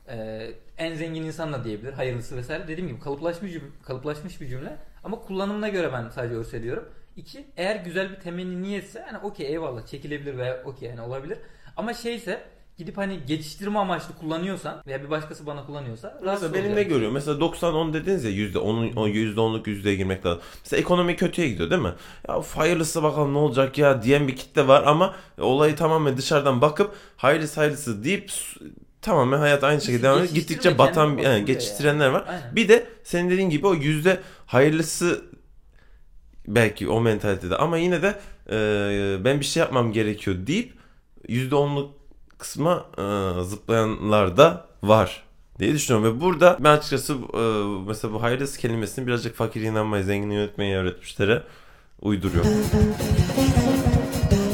e, en zengin insan da diyebilir. Hayırlısı vesaire. Dediğim gibi kalıplaşmış cümle, kalıplaşmış bir cümle. Ama kullanımına göre ben sadece örseliyorum. İki, eğer güzel bir temenni niyetse hani okey eyvallah çekilebilir veya okey yani olabilir. Ama şeyse gidip hani geçiştirme amaçlı kullanıyorsan veya bir başkası bana kullanıyorsa rahatsız Mesela benim ne olacağım. görüyorum? Mesela 90-10 dediniz ya %10'un o %10'luk yüzdeye girmek lazım. Mesela ekonomi kötüye gidiyor değil mi? Ya hayırlısı bakalım ne olacak ya diyen bir kitle var ama olayı tamamen dışarıdan bakıp hayırlısı hayırlısı deyip s- tamamen hayat aynı şekilde devam ediyor. Geçiştirme Gittikçe batan kendini yani batırıyor geçiştirenler var. Aynen. Bir de senin dediğin gibi o yüzde hayırlısı belki o mentalitede ama yine de e, ben bir şey yapmam gerekiyor deyip yüzde onluk kısma e, zıplayanlar da var diye düşünüyorum ve burada ben açıkçası e, mesela bu hayırlısı kelimesini birazcık fakir inanmayı zengin yönetmeyi öğretmişlere uyduruyorum.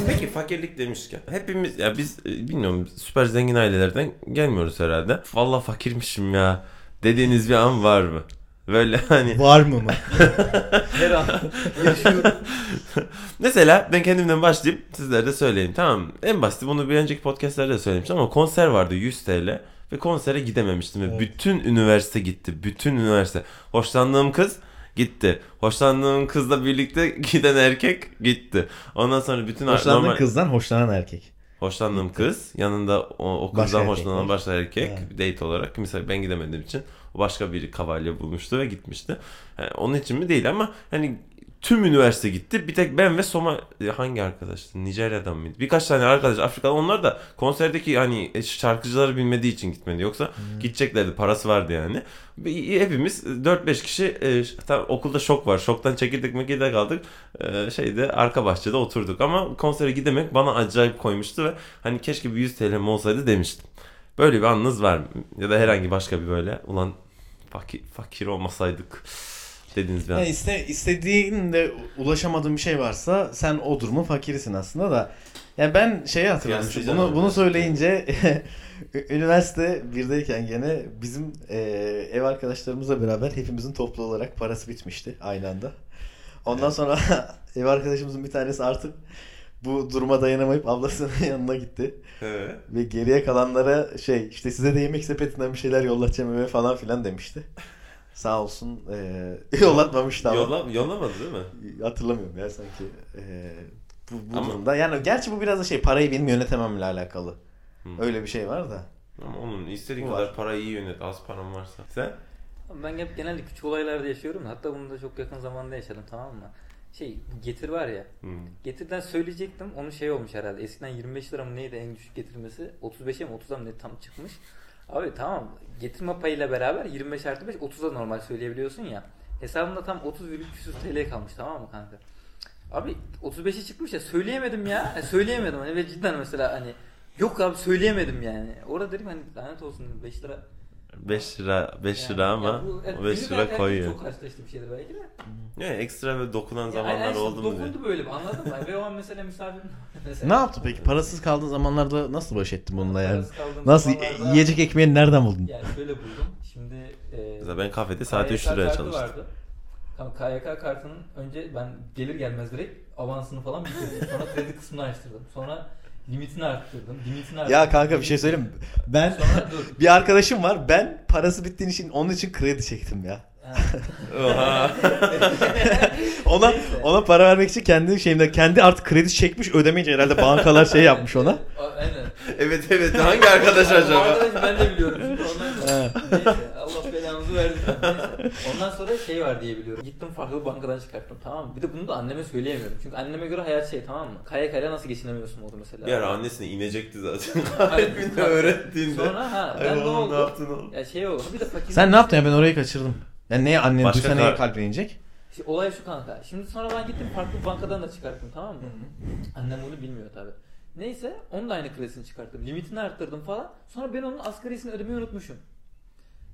Peki fakirlik demişken hepimiz ya biz e, bilmiyorum süper zengin ailelerden gelmiyoruz herhalde. Vallahi fakirmişim ya dediğiniz bir an var mı? Böyle hani Var mı mı? Her an yaşıyorum. Mesela ben kendimden başlayayım sizlere de söyleyeyim tamam? En basiti bunu bir önceki podcastlerde de söylemiştim ama konser vardı 100 TL ve konsere gidememiştim ve Evet. bütün üniversite gitti. Bütün üniversite. Hoşlandığım kız gitti. Hoşlandığım kızla birlikte giden erkek gitti. Ondan sonra bütün Hoşlandığın normal- kızdan hoşlanan erkek. Hoşlandığım kız yanında o, o kızdan hoşlanan başka erkek Evet. date olarak mesela ben gidemediğim için o başka bir kavalye bulmuştu ve gitmişti. Yani onun için mi değil ama hani tüm üniversite gitti. Bir tek ben ve Soma e, hangi arkadaştı? Nijerya'dan mıydı? Birkaç tane arkadaş Afrikalı onlar da konserdeki hani e, şarkıcıları bilmediği için gitmedi. Yoksa gideceklerdi. Parası vardı yani. Hepimiz 4-5 kişi e, ş- tam okulda şok var. Şoktan çekildik mekirdek kaldık. E, şeyde arka bahçede oturduk. Ama konsere gidemek bana acayip koymuştu ve hani keşke bir 100 TL'm olsaydı demiştim. Böyle bir anınız var mı? Ya da herhangi başka bir böyle ulan fakir, fakir olmasaydık dediğiniz bir an. Yani iste, istediğin de ulaşamadığın bir şey varsa sen o durumun fakirisin aslında da. Yani ben şeyi hatırladım. Kıyaslayacağım Bunu, bunu söyleyince üniversite birdeyken gene bizim e, ev arkadaşlarımızla beraber hepimizin toplu olarak parası bitmişti aynı anda. Ondan sonra ev arkadaşımızın bir tanesi artık bu duruma dayanamayıp ablasının yanına gitti. Evet. Ve geriye kalanlara şey işte size de yemek sepetinden bir şeyler yollatacağım eve falan filan demişti. Sağ olsun eee yollatmamıştı ama. Yolla, yollamadı değil mi? Hatırlamıyorum ya sanki. Eee bu, bu Ama- durumda. Yani gerçi bu biraz da şey parayı benim yönetememle alakalı. Hmm. Öyle bir şey var da. Ama onun istediğin kadar var. parayı iyi yönet. Az param varsa. Sen? Ben hep genelde küçük olaylarda yaşıyorum. Hatta bunu da çok yakın zamanda yaşadım tamam mı? Şey getir var ya. Hmm. Getirden söyleyecektim. Onun şey olmuş herhalde. Eskiden 25 lira mı neydi en düşük getirmesi? 35'e mi 30'a mı ne tam çıkmış. Abi tamam getirme payıyla beraber 25 artı 5 30'a normal söyleyebiliyorsun ya. Hesabımda tam 30 virgül küsur TL kalmış tamam mı kanka? Abi 35'e çıkmış ya söyleyemedim ya. Yani söyleyemedim hani ve cidden mesela hani yok abi söyleyemedim yani. Orada dedim hani lanet olsun 5 lira 5 lira 5 yani, lira ama bu- evet, o 5 günlük lira koyuyor. Çok karşılaştığım bir şeydir belki de. Ne ekstra ve dokunan Ya, zamanlar aynen, oldu mu diye. Dokundu böyle anladın mı? Ve o an mesela misafir mesela. Ne yaptı peki? Parasız kaldığın zamanlarda nasıl baş ettin bununla yani? Nasıl zamanlarda- yiyecek ekmeğini nereden buldun? Yani şöyle buldum. Şimdi e, Mesela ben kafede saati 3 KYK liraya çalıştım. Vardı. KYK kartının önce ben gelir gelmez direkt avansını falan bitirdim. Sonra kredi kısmını açtırdım. Sonra limitini arttırdım. Limitini arttırdım. Ya kanka bir şey söyleyeyim mi? Ben Sonra dur. bir arkadaşım var. Ben parası bittiğin için onun için kredi çektim ya. Ha. Oha. Ona Neyse. ona para vermek için kendi şeyimde kendi artık kredi çekmiş ödemeyince herhalde bankalar şey yapmış ona. Aynen. evet evet hangi arkadaş acaba? arkadaşı ben de biliyorum. Şimdi ondan Neyse Allah belanızı versin. Neyse. Ondan sonra şey var diye biliyorum. Gittim farklı bankadan çıkarttım tamam mı? Bir de bunu da anneme söyleyemiyorum. Çünkü anneme göre hayat şey tamam mı? Kaya kaya nasıl geçinemiyorsun oldu mesela. Bir ara annesine inecekti zaten. Kalbini öğrettiğinde. Sonra ha Ay ben ne oğlum oldu? ne yaptın oğlum? Ya şey oldu. Bir de fakir. Sen ne yaptın ya ben orayı kaçırdım. Yani neye annen Başka duysa neye kar- inecek? Şimdi olay şu kanka. Şimdi sonra ben gittim farklı bir bankadan da çıkarttım tamam mı? Annem bunu bilmiyor tabi. Neyse onun da aynı kredisini çıkarttım. Limitini arttırdım falan. Sonra ben onun asgarisini ödemeyi unutmuşum.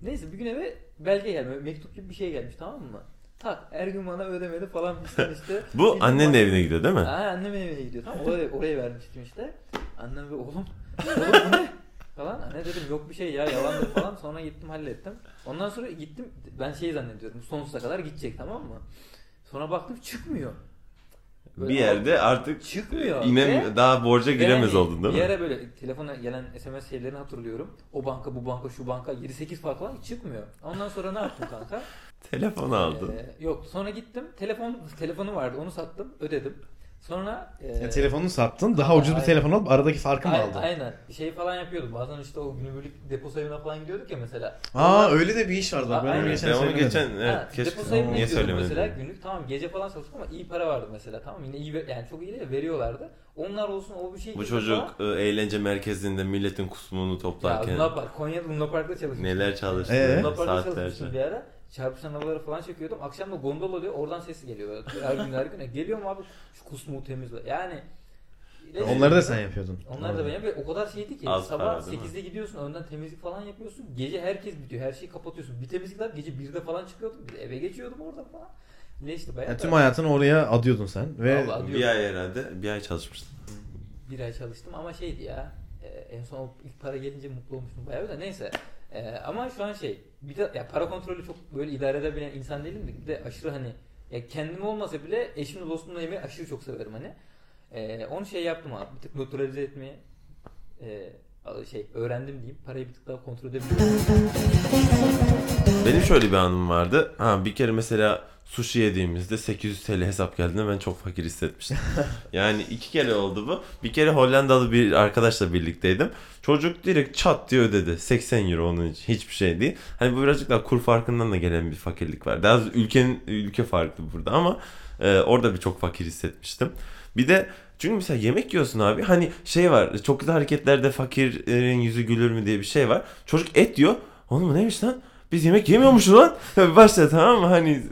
Neyse bir gün eve belge gelmiş. Mektup gibi bir şey gelmiş tamam mı? Tak her gün bana ödemedi falan işte. Bu Gittim annenin bak- evine gidiyor değil mi? Ha annemin evine gidiyor tamam oraya, oraya vermiştim işte. Annem ve oğlum oğlum bu ne? Falan ne dedim yok bir şey ya yalandır falan sonra gittim hallettim. Ondan sonra gittim ben şey zannediyorum sonsuza kadar gidecek tamam mı? Sonra baktım çıkmıyor. Böyle Bir yerde artık çıkmıyor. inem Ve- daha borca giremez yani oldun değil Bir mi? ara böyle telefona gelen SMS şeylerini hatırlıyorum. O banka bu banka şu banka 7-8 fark var çıkmıyor. Ondan sonra ne yaptım kanka? Telefon aldın. Ee, yok sonra gittim telefon telefonu vardı onu sattım ödedim. Sonra e, Ya telefonunu sattın daha ucuz bir telefon alıp aradaki farkı mı aldın? Aynen. Şey falan yapıyordum. Bazen işte o günübirlik depo sayımına falan gidiyorduk ya mesela. Aa öyle de bir iş vardı bak ben onu geçen ben onu geçen evet, ha, keşke depo sayımına niye gidiyordum mesela söylemedin? günlük tamam gece falan çalıştık ama iyi para vardı mesela tamam yine iyi yani çok iyi de veriyorlardı. Onlar olsun o bir şey Bu çocuk falan. e, eğlence merkezinde milletin kusmunu ya toplarken Luna Park, Konya'da Luna Park'ta çalışmıştım. neler çalıştı Ee? Luna Park'ta çalışmıştım bir ara. Çarpışan havaları falan çekiyordum. Akşam da gondol oluyor. Oradan sesi geliyor. Böyle Her gün her gün. E, Geliyorum abi şu kusmuğu temizle. Yani Onları da sen yapıyordun. Onlar da ben yapıyorum. O kadar şeydi ki Az sabah para değil mi? 8'de gidiyorsun önden temizlik falan yapıyorsun. Gece herkes bitiyor. Her şeyi kapatıyorsun. Bir temizlik daha gece 1'de falan çıkıyordum. Bir de eve geçiyordum orada falan. Ne işte bayağı. Yani tüm hayatını oraya adıyordun sen ve Vallahi. Bir ay herhalde bir ay çalışmıştım. bir ay çalıştım ama şeydi ya. e, en son ilk para gelince mutlu olmuştum bayağı da neyse. E, ama şu an şey bir de ya para kontrolü çok böyle idare edebilen insan değilim de bir de aşırı hani ya kendim olmasa bile eşimle dostumla yemeği aşırı çok severim hani. E, onu şey yaptım abi bir tık nötralize etmeyi e, şey öğrendim diyeyim. Parayı bir tık daha kontrol edebiliyorum. Benim şöyle bir anım vardı. Ha bir kere mesela sushi yediğimizde 800 TL hesap geldiğinde ben çok fakir hissetmiştim. yani iki kere oldu bu. Bir kere Hollandalı bir arkadaşla birlikteydim. Çocuk direkt çat diye ödedi. 80 euro onun için. Hiçbir şey değil. Hani bu birazcık daha kur farkından da gelen bir fakirlik var. Daha ülkenin ülke farklı burada ama e, orada bir çok fakir hissetmiştim. Bir de çünkü mesela yemek yiyorsun abi hani şey var çok güzel hareketlerde fakirin yüzü gülür mü diye bir şey var. Çocuk et yiyor. Oğlum neymiş lan? Biz yemek yemiyormuşuz lan. Başta tamam mı? Hani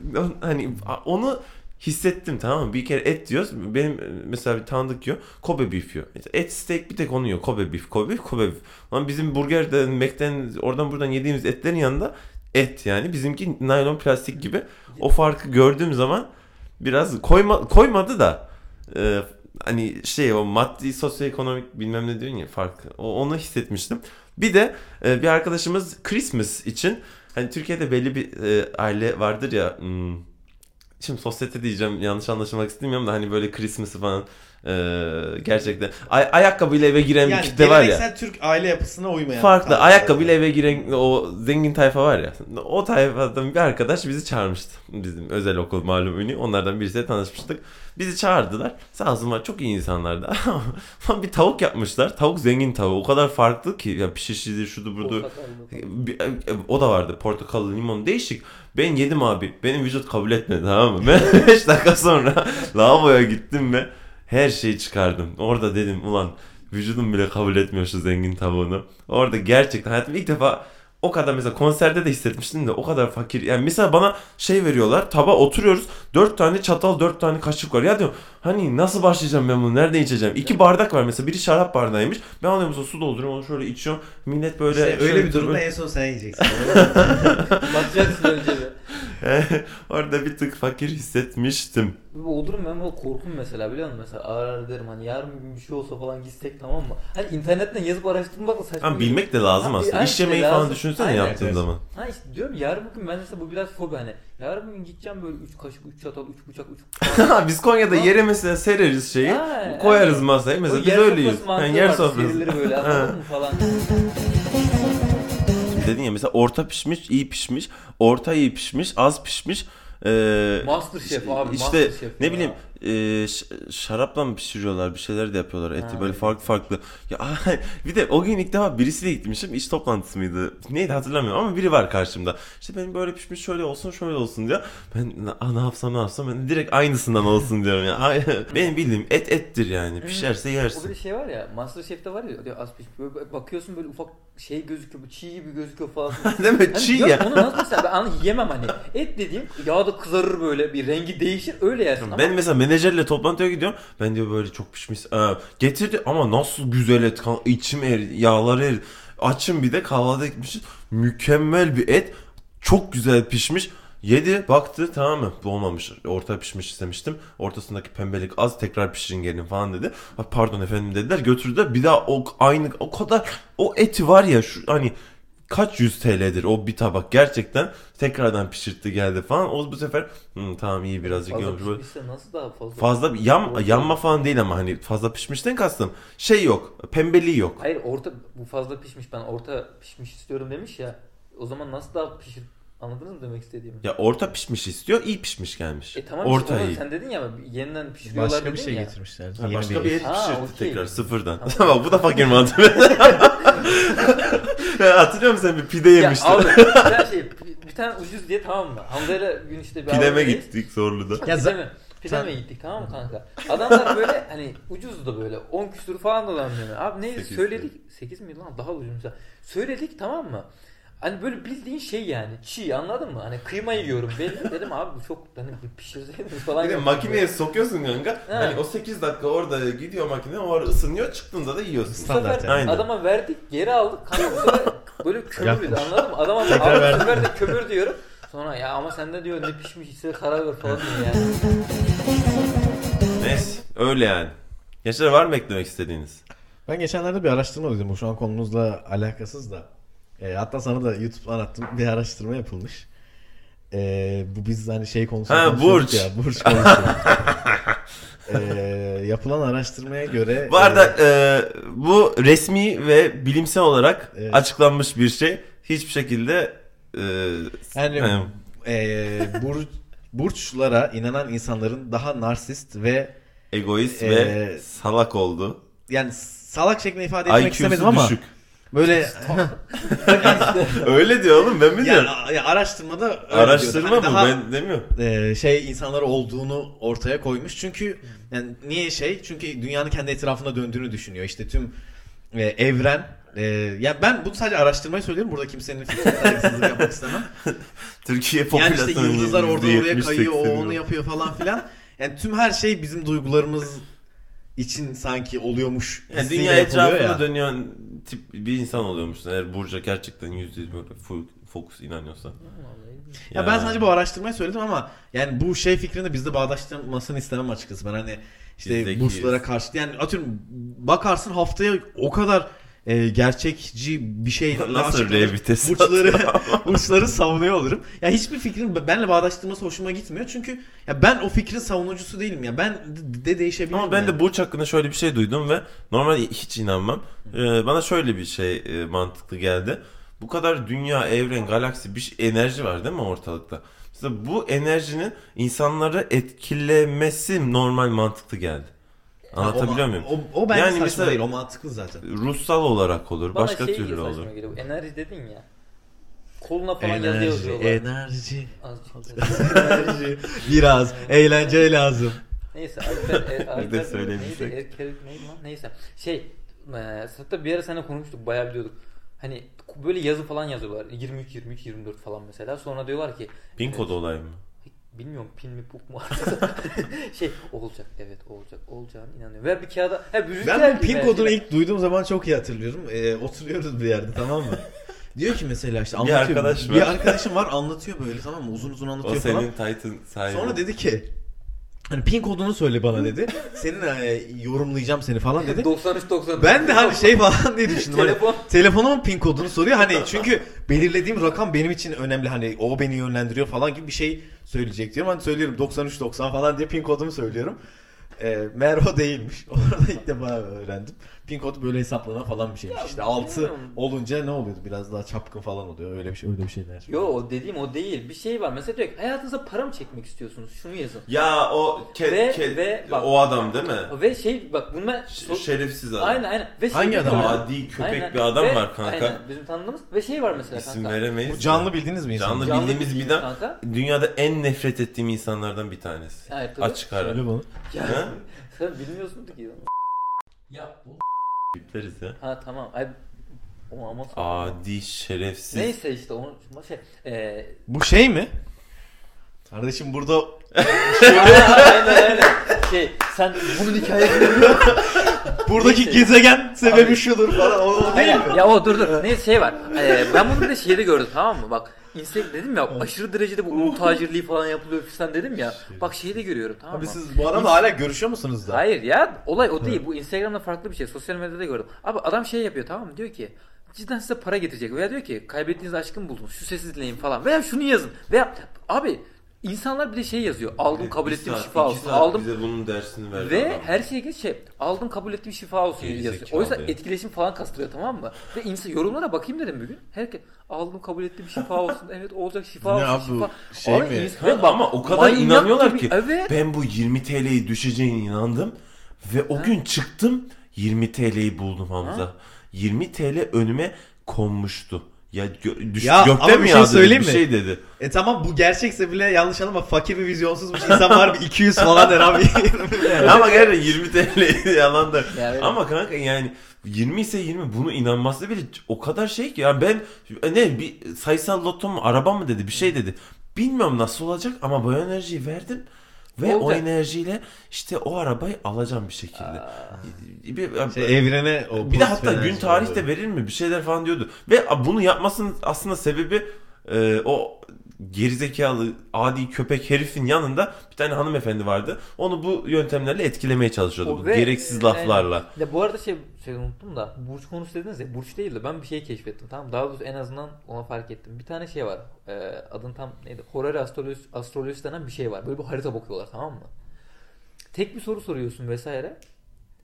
hani onu hissettim tamam mı? Bir kere et diyoruz. Benim mesela bir tanıdık yiyor. Kobe beef yiyor. Et steak bir tek onu yiyor. Kobe beef, Kobe beef, Kobe beef. Lan bizim burgerden, Mac'ten oradan buradan yediğimiz etlerin yanında et yani. Bizimki naylon plastik gibi. O farkı gördüğüm zaman biraz koyma, koymadı da e, hani şey o maddi sosyoekonomik bilmem ne diyorsun ya farkı. O, onu hissetmiştim. Bir de e, bir arkadaşımız Christmas için hani Türkiye'de belli bir e, aile vardır ya hmm, şimdi sosyete diyeceğim yanlış anlaşılmak istemiyorum da hani böyle Christmas'ı falan e, gerçekten ay- ayakkabıyla eve giren bir yani kitle var ya. Türk aile yapısına uymayan. Farklı. Ayakkabıyla eve giren o zengin tayfa var ya. O tayfadan bir arkadaş bizi çağırmıştı. Bizim özel okul malum ünlü. Onlardan birisiyle tanışmıştık. Bizi çağırdılar. Sağ olsunlar çok iyi insanlardı. Ama bir tavuk yapmışlar. Tavuk zengin tavuğu. O kadar farklı ki. Ya pişişiydi şudu budu. Portakallı. Bir- e, O da vardı. Portakallı limon. Değişik. Ben yedim abi. Benim vücut kabul etmedi tamam mı? Ben 5 dakika sonra lavaboya gittim ve her şeyi çıkardım. Orada dedim ulan vücudum bile kabul etmiyor şu zengin tavuğunu. Orada gerçekten hayatımda ilk defa o kadar mesela konserde de hissetmiştim de o kadar fakir. Yani mesela bana şey veriyorlar taba oturuyoruz. Dört tane çatal dört tane kaşık var. Ya diyorum hani nasıl başlayacağım ben bunu nerede içeceğim? İki bardak var mesela biri şarap bardağıymış. Ben alıyorum mesela su dolduruyorum onu şöyle içiyorum. Millet böyle. İşte öyle bir durumda en son sen yiyeceksin. Bakacaksın önce bir. Orada bir tık fakir hissetmiştim. O durum ben böyle korkum mesela biliyor musun? Mesela ağır derim hani yarın bir şey olsa falan gitsek tamam mı? Hani internetten yazıp araştırmak da saçma. Ama bilmek de lazım Ha, aslında. İş yemeği falan düşünsene Aynen. yaptığın Evet. zaman. Ha işte diyorum yarın bugün ben mesela bu biraz fobi hani. Yarın bugün gideceğim böyle 3 kaşık, 3 çatal, 3 bıçak, 3 Biz Konya'da yere mesela sereriz şeyi. Ha, koyarız aynen. masaya. Mesela O biz yer öyleyiz. Yani yer sofrası. serilir böyle anladın mı falan. Dedin ya mesela orta pişmiş, iyi pişmiş, orta iyi pişmiş, az pişmiş. Ee, Masterchef abi, işte Masterchef ne ya. bileyim e, şarapla mı pişiriyorlar bir şeyler de yapıyorlar eti Ha, böyle evet. farklı farklı. Ya bir de o gün ilk defa birisiyle gitmişim iş toplantısı mıydı neydi hatırlamıyorum ama biri var karşımda. İşte benim böyle pişmiş şöyle olsun şöyle olsun diyor. Ben "Aa, ne yapsam ne yapsam ben direkt aynısından olsun diyorum ya. Ay, Benim bildiğim et ettir yani pişerse O bir yersin. şey var ya Masterchef'te var ya az pişmiş. Böyle bakıyorsun böyle ufak şey gözüküyor bu çiğ gibi gözüküyor falan. Değil mi? Hani Çiğ ya. Onu nasıl mesela ben onu yiyemem hani. Et dediğim yağda kızarır böyle bir rengi değişir öyle yersin ama Ben mesela menajerle toplantıya gidiyorum. Ben diyor böyle çok pişmiş. Aa, getirdi ama nasıl güzel et. kan- içim er, yağları er. Açım bir de kahvaltıda gitmişiz. Mükemmel bir et. Çok güzel pişmiş. Yedi baktı tamam mı bu olmamış orta pişmiş istemiştim ortasındaki pembelik az tekrar pişirin gelin falan dedi pardon efendim dediler götürdüler bir daha o aynı o kadar o eti var ya şu hani kaç yüz TL'dir o bir tabak gerçekten tekrardan pişirtti geldi falan o bu sefer "Hı, tamam iyi birazcık fazla yiyormuş böyle pişmişse nasıl daha fazla? Fazla bir yan, Orta- yanma falan değil ama hani fazla pişmişten kastım. Şey yok. Pembeliği yok. Hayır orta bu fazla pişmiş ben orta pişmiş istiyorum demiş ya. O zaman nasıl daha pişir? Anladınız mı demek istediğimi? Ya orta pişmiş istiyor, iyi pişmiş gelmiş. E tamam orta işte iyi. sen dedin ya yeniden pişiriyorlar Başka bir dedin şey ya. getirmişler. Ha, başka bir et Ha, pişirdi okey. tekrar sıfırdan. Tamam. Tamam bu da fakir mantığı. Ya Hatırlıyor musun sen bir pide Ya yemiştin? abi bir tane şey bir tane ucuz diye tamam mı? Hamza'yla bir gün işte bir Pideme gittik Zorlu'da. Ya Pide mi? Pide mi gittik tamam mı kanka? Adamlar böyle hani ucuz da böyle 10 küsur falan dolanmıyor. Abi neyse Sekiz söyledik. 8 mi lan daha ucuz. Söyledik tamam mı? Hani böyle bildiğin şey yani çiğ anladın mı? Hani kıyma yiyorum belli dedim abi bu çok hani pişirseydiniz falan. Bir de makineye sokuyorsun kanka. He. Hani o 8 dakika orada gidiyor makine, o ara ısınıyor, çıktığında da yiyorsun. Bu Standart sefer yani. Aynen. adama verdik geri aldık kanka böyle kömür anladın mı? Adama abi sefer de kömür diyorum. Sonra ya ama sende diyor ne pişmiş ise karar ver falan diyor yani. Neyse öyle yani. Gençler var mı eklemek istediğiniz? Ben geçenlerde bir araştırma duydum. Bu şu an konumuzla alakasız da. E, hatta sana da YouTube'dan attım. Bir araştırma yapılmış. E, bu biz hani şey konusu Ha, burç. Ya, burç konusu. e, yapılan araştırmaya göre Bu arada e, e, bu resmi ve bilimsel olarak Evet. açıklanmış bir şey. Hiçbir şekilde e, yani yani e, bur- burçlara inanan insanların daha narsist ve egoist E, ve salak oldu. yani salak şeklinde ifade etmek IQ'su istemedim ama düşük. Böyle Öyle diyor oğlum ben yani, biliyorum. ya araştırmada öyle Araştırma diyordu. bu Hani daha- ben demiyorum. e, şey insanlar olduğunu ortaya koymuş. Çünkü yani niye şey? Çünkü dünyanın kendi etrafında döndüğünü düşünüyor. İşte tüm e, evren e, yani ben bunu sadece araştırmayı söylüyorum. Burada kimsenin saygısızlık yapmak istemem. Türkiye Yani popülasyonu işte yıldızlar orada oraya %70-80 kayıyor, o onu yapıyor falan filan. Yani tüm her şey bizim duygularımız için sanki oluyormuş. Yani dünya etrafında ya. dönüyor tip bir insan oluyormuşsun. Eğer Burcu'ya gerçekten yüzde yüz böyle full fokus inanıyorsa. Ya ben sadece bu araştırmayı söyledim ama yani bu şey fikrini bizde bağdaştırmasını istemem açıkçası. Ben hani işte Bizdeki- burslara karşı yani atıyorum bakarsın haftaya o kadar e, gerçekçi bir şey Nasıl açıklanır. R vitesi burçları burçları savunuyor olurum. Ya hiçbir fikrin benle bağdaştırması hoşuma gitmiyor. Çünkü ya ben o fikrin savunucusu değilim ya. Ben de, de değişebilirim. Ama ben yani. de Burç hakkında şöyle bir şey duydum ve normalde hiç inanmam. Ee, bana şöyle bir şey e, mantıklı geldi. Bu kadar dünya, evren, galaksi bir şey- enerji var değil mi ortalıkta? Mesela bu enerjinin insanları etkilemesi normal mantıklı geldi. Anlatabiliyor o, muyum? O, o bence Yani saçma mesela- değil. O mantıklı zaten. Ruhsal olarak olur, Bana başka şey türlü gibi olur. saçma geliyor. Enerji dedin ya. Koluna falan yazı yazıyorlar. enerji, enerji. Biraz eğlence lazım. Neyse Alper, e, Alper de söylemiştik. neydi? Erker neydi lan? Neyse. Şey e, hatta bir ara seninle konuştuk bayağı biliyorduk. Hani böyle yazı falan yazıyorlar. 23 23 24 falan mesela. Sonra diyorlar ki Pin kod olayı mı? Bilmiyorum pin mi puk mu artık. şey olacak evet olacak olacağına inanıyorum. Ver bir kağıda. He, bir Ben bu pin kodunu ilk duyduğum zaman çok iyi hatırlıyorum. Ee, oturuyoruz bir yerde tamam mı? Diyor ki mesela işte Bir anlatıyor. arkadaş var. Bir arkadaşım var anlatıyor böyle tamam mı? Uzun uzun O anlatıyor falan. senin Titan sahibi. Sonra dedi ki hani pin kodunu söyle bana dedi. Senin e, yorumlayacağım seni falan dedi. 93 94. Ben de hani şey falan diye düşündüm. Hani Telefon. telefonumun pin kodunu soruyor. Hani çünkü belirlediğim rakam benim için önemli. Hani o beni yönlendiriyor falan gibi bir şey söyleyecek diyorum. Hani söylüyorum 93 90 falan diye pin kodumu söylüyorum. E, meğer o değilmiş. Orada ilk defa öğrendim. Pin kodu böyle hesaplanan falan bir şeymiş. İşte 6 bilmiyorum. olunca ne oluyordu? Biraz daha çapkın falan oluyor. Öyle bir şey öyle bir şeyler. Yo o dediğim o değil. Bir şey var. Mesela diyor ki hayatınıza para mı çekmek istiyorsunuz? Şunu yazın. Ya o ke, Ve- ke- ve bak- o adam değil mi? Ve şey bak bunu ben Ş- so- şerefsiz adam. Aynen aynen. Ve Hangi şey adam diyorum. abi? Adi köpek Aynen. bir adam Ve- var kanka. Aynen bizim tanıdığımız ve şey var mesela İsim kanka. veremeyiz. Bu canlı bildiğiniz mi insan? Canlı Canlı bildiğimiz bir adam. kanka. Dünyada en nefret ettiğim insanlardan bir tanesi. Evet, tabii. Açık ara. Söyle bunu. Ya, sen bilmiyorsun ki. Ya bu. Bipleriz ya. Ha tamam. Ay o ama Adi şerefsiz. Neyse işte onu şey e, Bu şey mi? Kardeşim burada aynen aynen. Şey sen bunun hikayesini buradaki Neyse. gezegen sebebi Abi. şudur falan. O, o değil mi? Ya o dur dur. Neyse şey var. Ee, ben bunu bir de şeyde gördüm tamam mı? Bak Instagram dedim ya aşırı derecede bu ulu tacirliği falan yapılıyor falan dedim ya. Bak şeyi de görüyorum tamam mı? Abi siz bu adamla hala görüşüyor musunuz da? Hayır ya olay o değil. Bu Instagram'da farklı bir şey. Sosyal medyada gördüm. Abi adam şey yapıyor tamam mı? Diyor ki cidden size para getirecek. Veya diyor ki kaybettiğiniz aşkı mı buldunuz? Şu sesi dinleyin falan. Veya şunu yazın. Veya abi insanlar bir de şey yazıyor. Aldım kabul Bir ettim saat, şifa olsun. saat Aldım Bize bunun dersini verdi ve adam. her şeye geç şey aldım kabul ettim şifa olsun Geri yazıyor. zekalı O yüzden ya. etkileşim falan kastırıyor tamam mı? Ve insan yorumlara bakayım dedim bugün. Herkes aldım kabul ettim şifa olsun. Evet olacak şifa Ne olsun abi bu şifa. şey Abi mi? insan- Ha, bak, ama o kadar inanıyorlar gibi- ki Evet. ben bu 20 TL'yi düşeceğine inandım ve o gün çıktım 20 TL'yi buldum Hamza. 20 TL önüme konmuştu. Ya gö- düş, Ya gökten ama mi bir şey yağdı söyleyeyim bir mi? şey dedi. E tamam bu gerçekse bile yanlış anlama fakir bir vizyonsuzmuş insan var bir 200 falan der abi. Ama gerçekten 20 TL yalan da. Ya öyle. Ama kanka yani 20 ise 20 bunu inanması bile o kadar şey ki yani ben ne bir sayısal loto mu araba mı dedi bir şey dedi. Bilmiyorum nasıl olacak ama bu enerjiyi verdim. Ve o Olacak. enerjiyle işte o arabayı alacağım bir şekilde. Bir, şey, evrene o bir de hatta gün tarih de verir mi bir şeyler falan diyordu. Ve bunu yapmasının aslında sebebi e, o gerizekalı adi köpek herifin yanında bir tane hanımefendi vardı. Onu bu yöntemlerle etkilemeye çalışıyordu. O bu ve- gereksiz laflarla. Ya bu arada şey, şey unuttum da burç konusu dediniz ya burç değil de ben bir şey keşfettim tamam daha doğrusu en azından ona fark ettim. Bir tane şey var e, adın tam neydi Horary astroloji, astrolojisi denen bir şey var böyle bir harita bakıyorlar tamam mı? Tek bir soru soruyorsun vesaire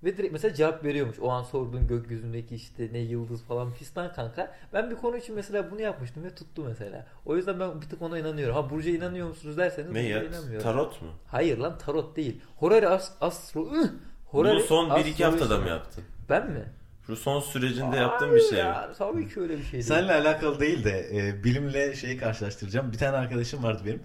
ve direkt mesela cevap veriyormuş. O an sorduğun gökyüzündeki işte ne yıldız falan fistan kanka. Ben bir konu için mesela bunu yapmıştım ve tuttu mesela. O yüzden ben bir tık ona inanıyorum. Ha Burcu'ya inanıyor musunuz derseniz Ne ya? İnanmıyorum. Tarot mu? Hayır lan tarot değil. Horary as- astro... Ih! Horary Bunu son 1-2 astroloji- haftada mı yaptın? Ben mi? Şu son sürecinde yaptığın bir şey? Ya, tabii ki öyle bir şey değil. Seninle alakalı değil de e, bilimle şeyi karşılaştıracağım. Bir tane arkadaşım vardı benim.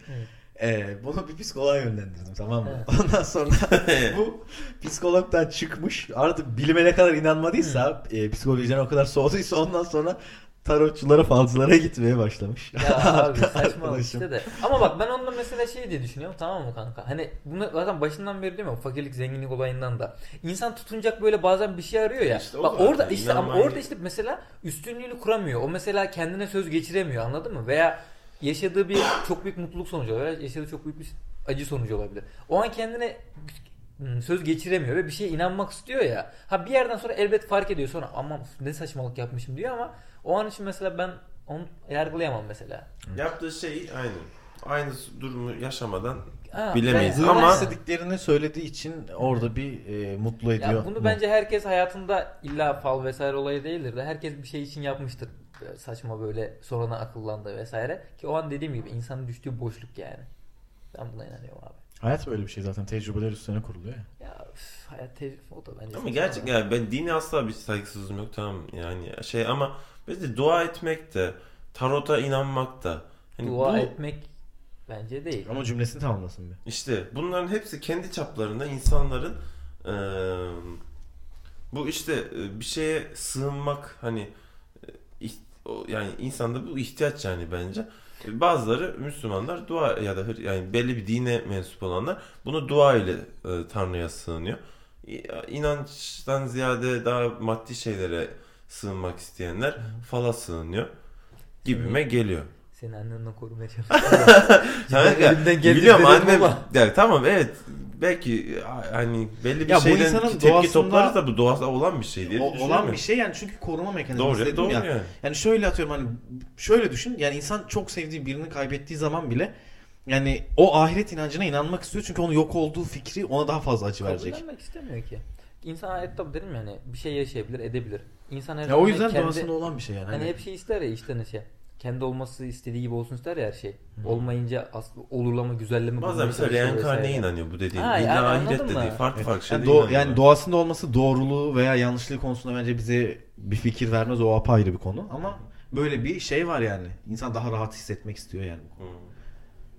E, bunu bir psikoloğa yönlendirdim tamam mı? Ondan sonra bu psikologdan çıkmış. Artık bilime ne kadar inanmadıysa, e, psikolojiden o kadar soğuduysa ondan sonra tarotçulara, falcılara gitmeye başlamış. Ya abi saçmalık Arkadaşım. işte de. Ama bak ben onunla mesela şey diye düşünüyorum tamam mı kanka? Hani bunu zaten başından beri diyorum ya fakirlik zenginlik olayından da. İnsan tutunacak böyle bazen bir şey arıyor ya. İşte o bak orada işte ama orada işte mesela üstünlüğünü kuramıyor. O mesela kendine söz geçiremiyor anladın mı? Veya yaşadığı bir çok büyük mutluluk sonucu olabilir. Yaşadığı çok büyük bir acı sonucu olabilir. O an kendine hmm, söz geçiremiyor ve bir şeye inanmak istiyor ya. Ha bir yerden sonra elbet fark ediyor sonra aman ne saçmalık yapmışım diyor ama o an için mesela ben onu yargılayamam mesela. Yaptığı şey aynı. Aynı durumu yaşamadan Ha, Bilemeyiz Duymak ama- istediklerini söylediği için orada bir e, mutlu ediyor. Ya bunu bence herkes hayatında illa fal vesaire olayı değildir de herkes bir şey için yapmıştır. Saçma böyle sonradan akıllandı vesaire. Ki o an dediğim gibi insanın düştüğü boşluk yani. Ben buna inanıyorum abi. Hayat böyle bir şey zaten. Tecrübeler üstüne kuruluyor ya. Ya üf, hayat tecrübe o da bence. Ama gerçek yani ben dini asla bir saygısızlığım yok tamam yani şey ama böyle dua etmek de tarota inanmak da hani Dua bu, etmek bence değil. Ama cümlesini tamamlasın bir. işte bunların hepsi kendi çaplarında insanların eee, bu işte bir şeye sığınmak hani yani insanda bu ihtiyaç yani bence. Bazıları Müslümanlar dua ya da yani belli bir dine mensup olanlar bunu dua ile e, Tanrı'ya sığınıyor. İnançtan ziyade daha maddi şeylere sığınmak isteyenler fala sığınıyor gibime geliyor. Seni annenle korumaya çalışıyorum. Kanka, elimden geldiği biliyorum annem ama. ya tamam evet belki a- hani belli bir Ya bu şeyden insanın tepki doğasında- toplarız da bu doğada olan bir şey diye O- olan bir şey yani çünkü koruma mekanizması Doğru, dedim doğru ya. yani. Yani şöyle atıyorum hani şöyle düşün yani insan çok sevdiği birini kaybettiği zaman bile yani o ahiret inancına inanmak istiyor çünkü onun yok olduğu fikri ona daha fazla acı verecek. Kabullenmek istemiyor ki. İnsan hayatta dedim ya hani bir şey yaşayabilir, edebilir. İnsan her Ya o yüzden kendi- doğasında olan bir şey yani. Hani Hani hep şey ister ya içten içe. Kendi olması istediği gibi olsun ister ya her şey. Olmayınca aslında olurlama, güzelleme Bazen mesela reenkarneye inanıyor bu dediğin. Ha, İlla yani ahiret anladın de değil. mı? Farklı farklı yani, şeyler do- yani doğasında olması doğruluğu veya yanlışlığı konusunda bence bize bir fikir vermez. O apayrı bir konu. Ama böyle bir şey var yani. İnsan daha rahat hissetmek istiyor yani.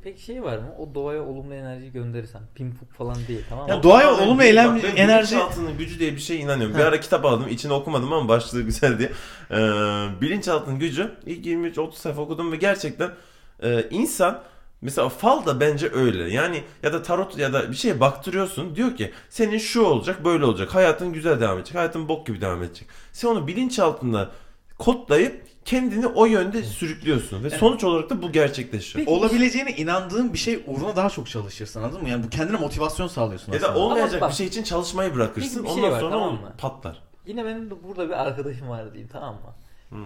Peki şey var mı? O doğaya olumlu enerji gönderirsen. Pim puk falan değil tamam mı? Ya doğaya Ama olumlu ben- eylem bak ben enerji Bilinçaltının gücü diye bir şeye inanıyorum. Bir ara kitap aldım. içini okumadım ama başlığı güzel diye. Ee, bilinçaltının gücü. ilk 23-30 sayfa okudum ve gerçekten e, insan Mesela fal da bence öyle. Yani ya da tarot ya da bir şeye baktırıyorsun. Diyor ki senin şu olacak böyle olacak. Hayatın güzel devam edecek. Hayatın bok gibi devam edecek. Sen onu bilinçaltında kodlayıp kendini o yönde sürüklüyorsun. Ve sonuç olarak da bu gerçekleşiyor. Peki- olabileceğine inandığın bir şey uğruna daha çok çalışırsın anladın mı? Yani bu kendine motivasyon sağlıyorsun Ya da aslında. olmayacak bak- bir şey için çalışmayı bırakırsın. Şey Ondan var, sonra tamam mı? patlar. Yine benim de burada bir arkadaşım var diyeyim tamam mı? Hı.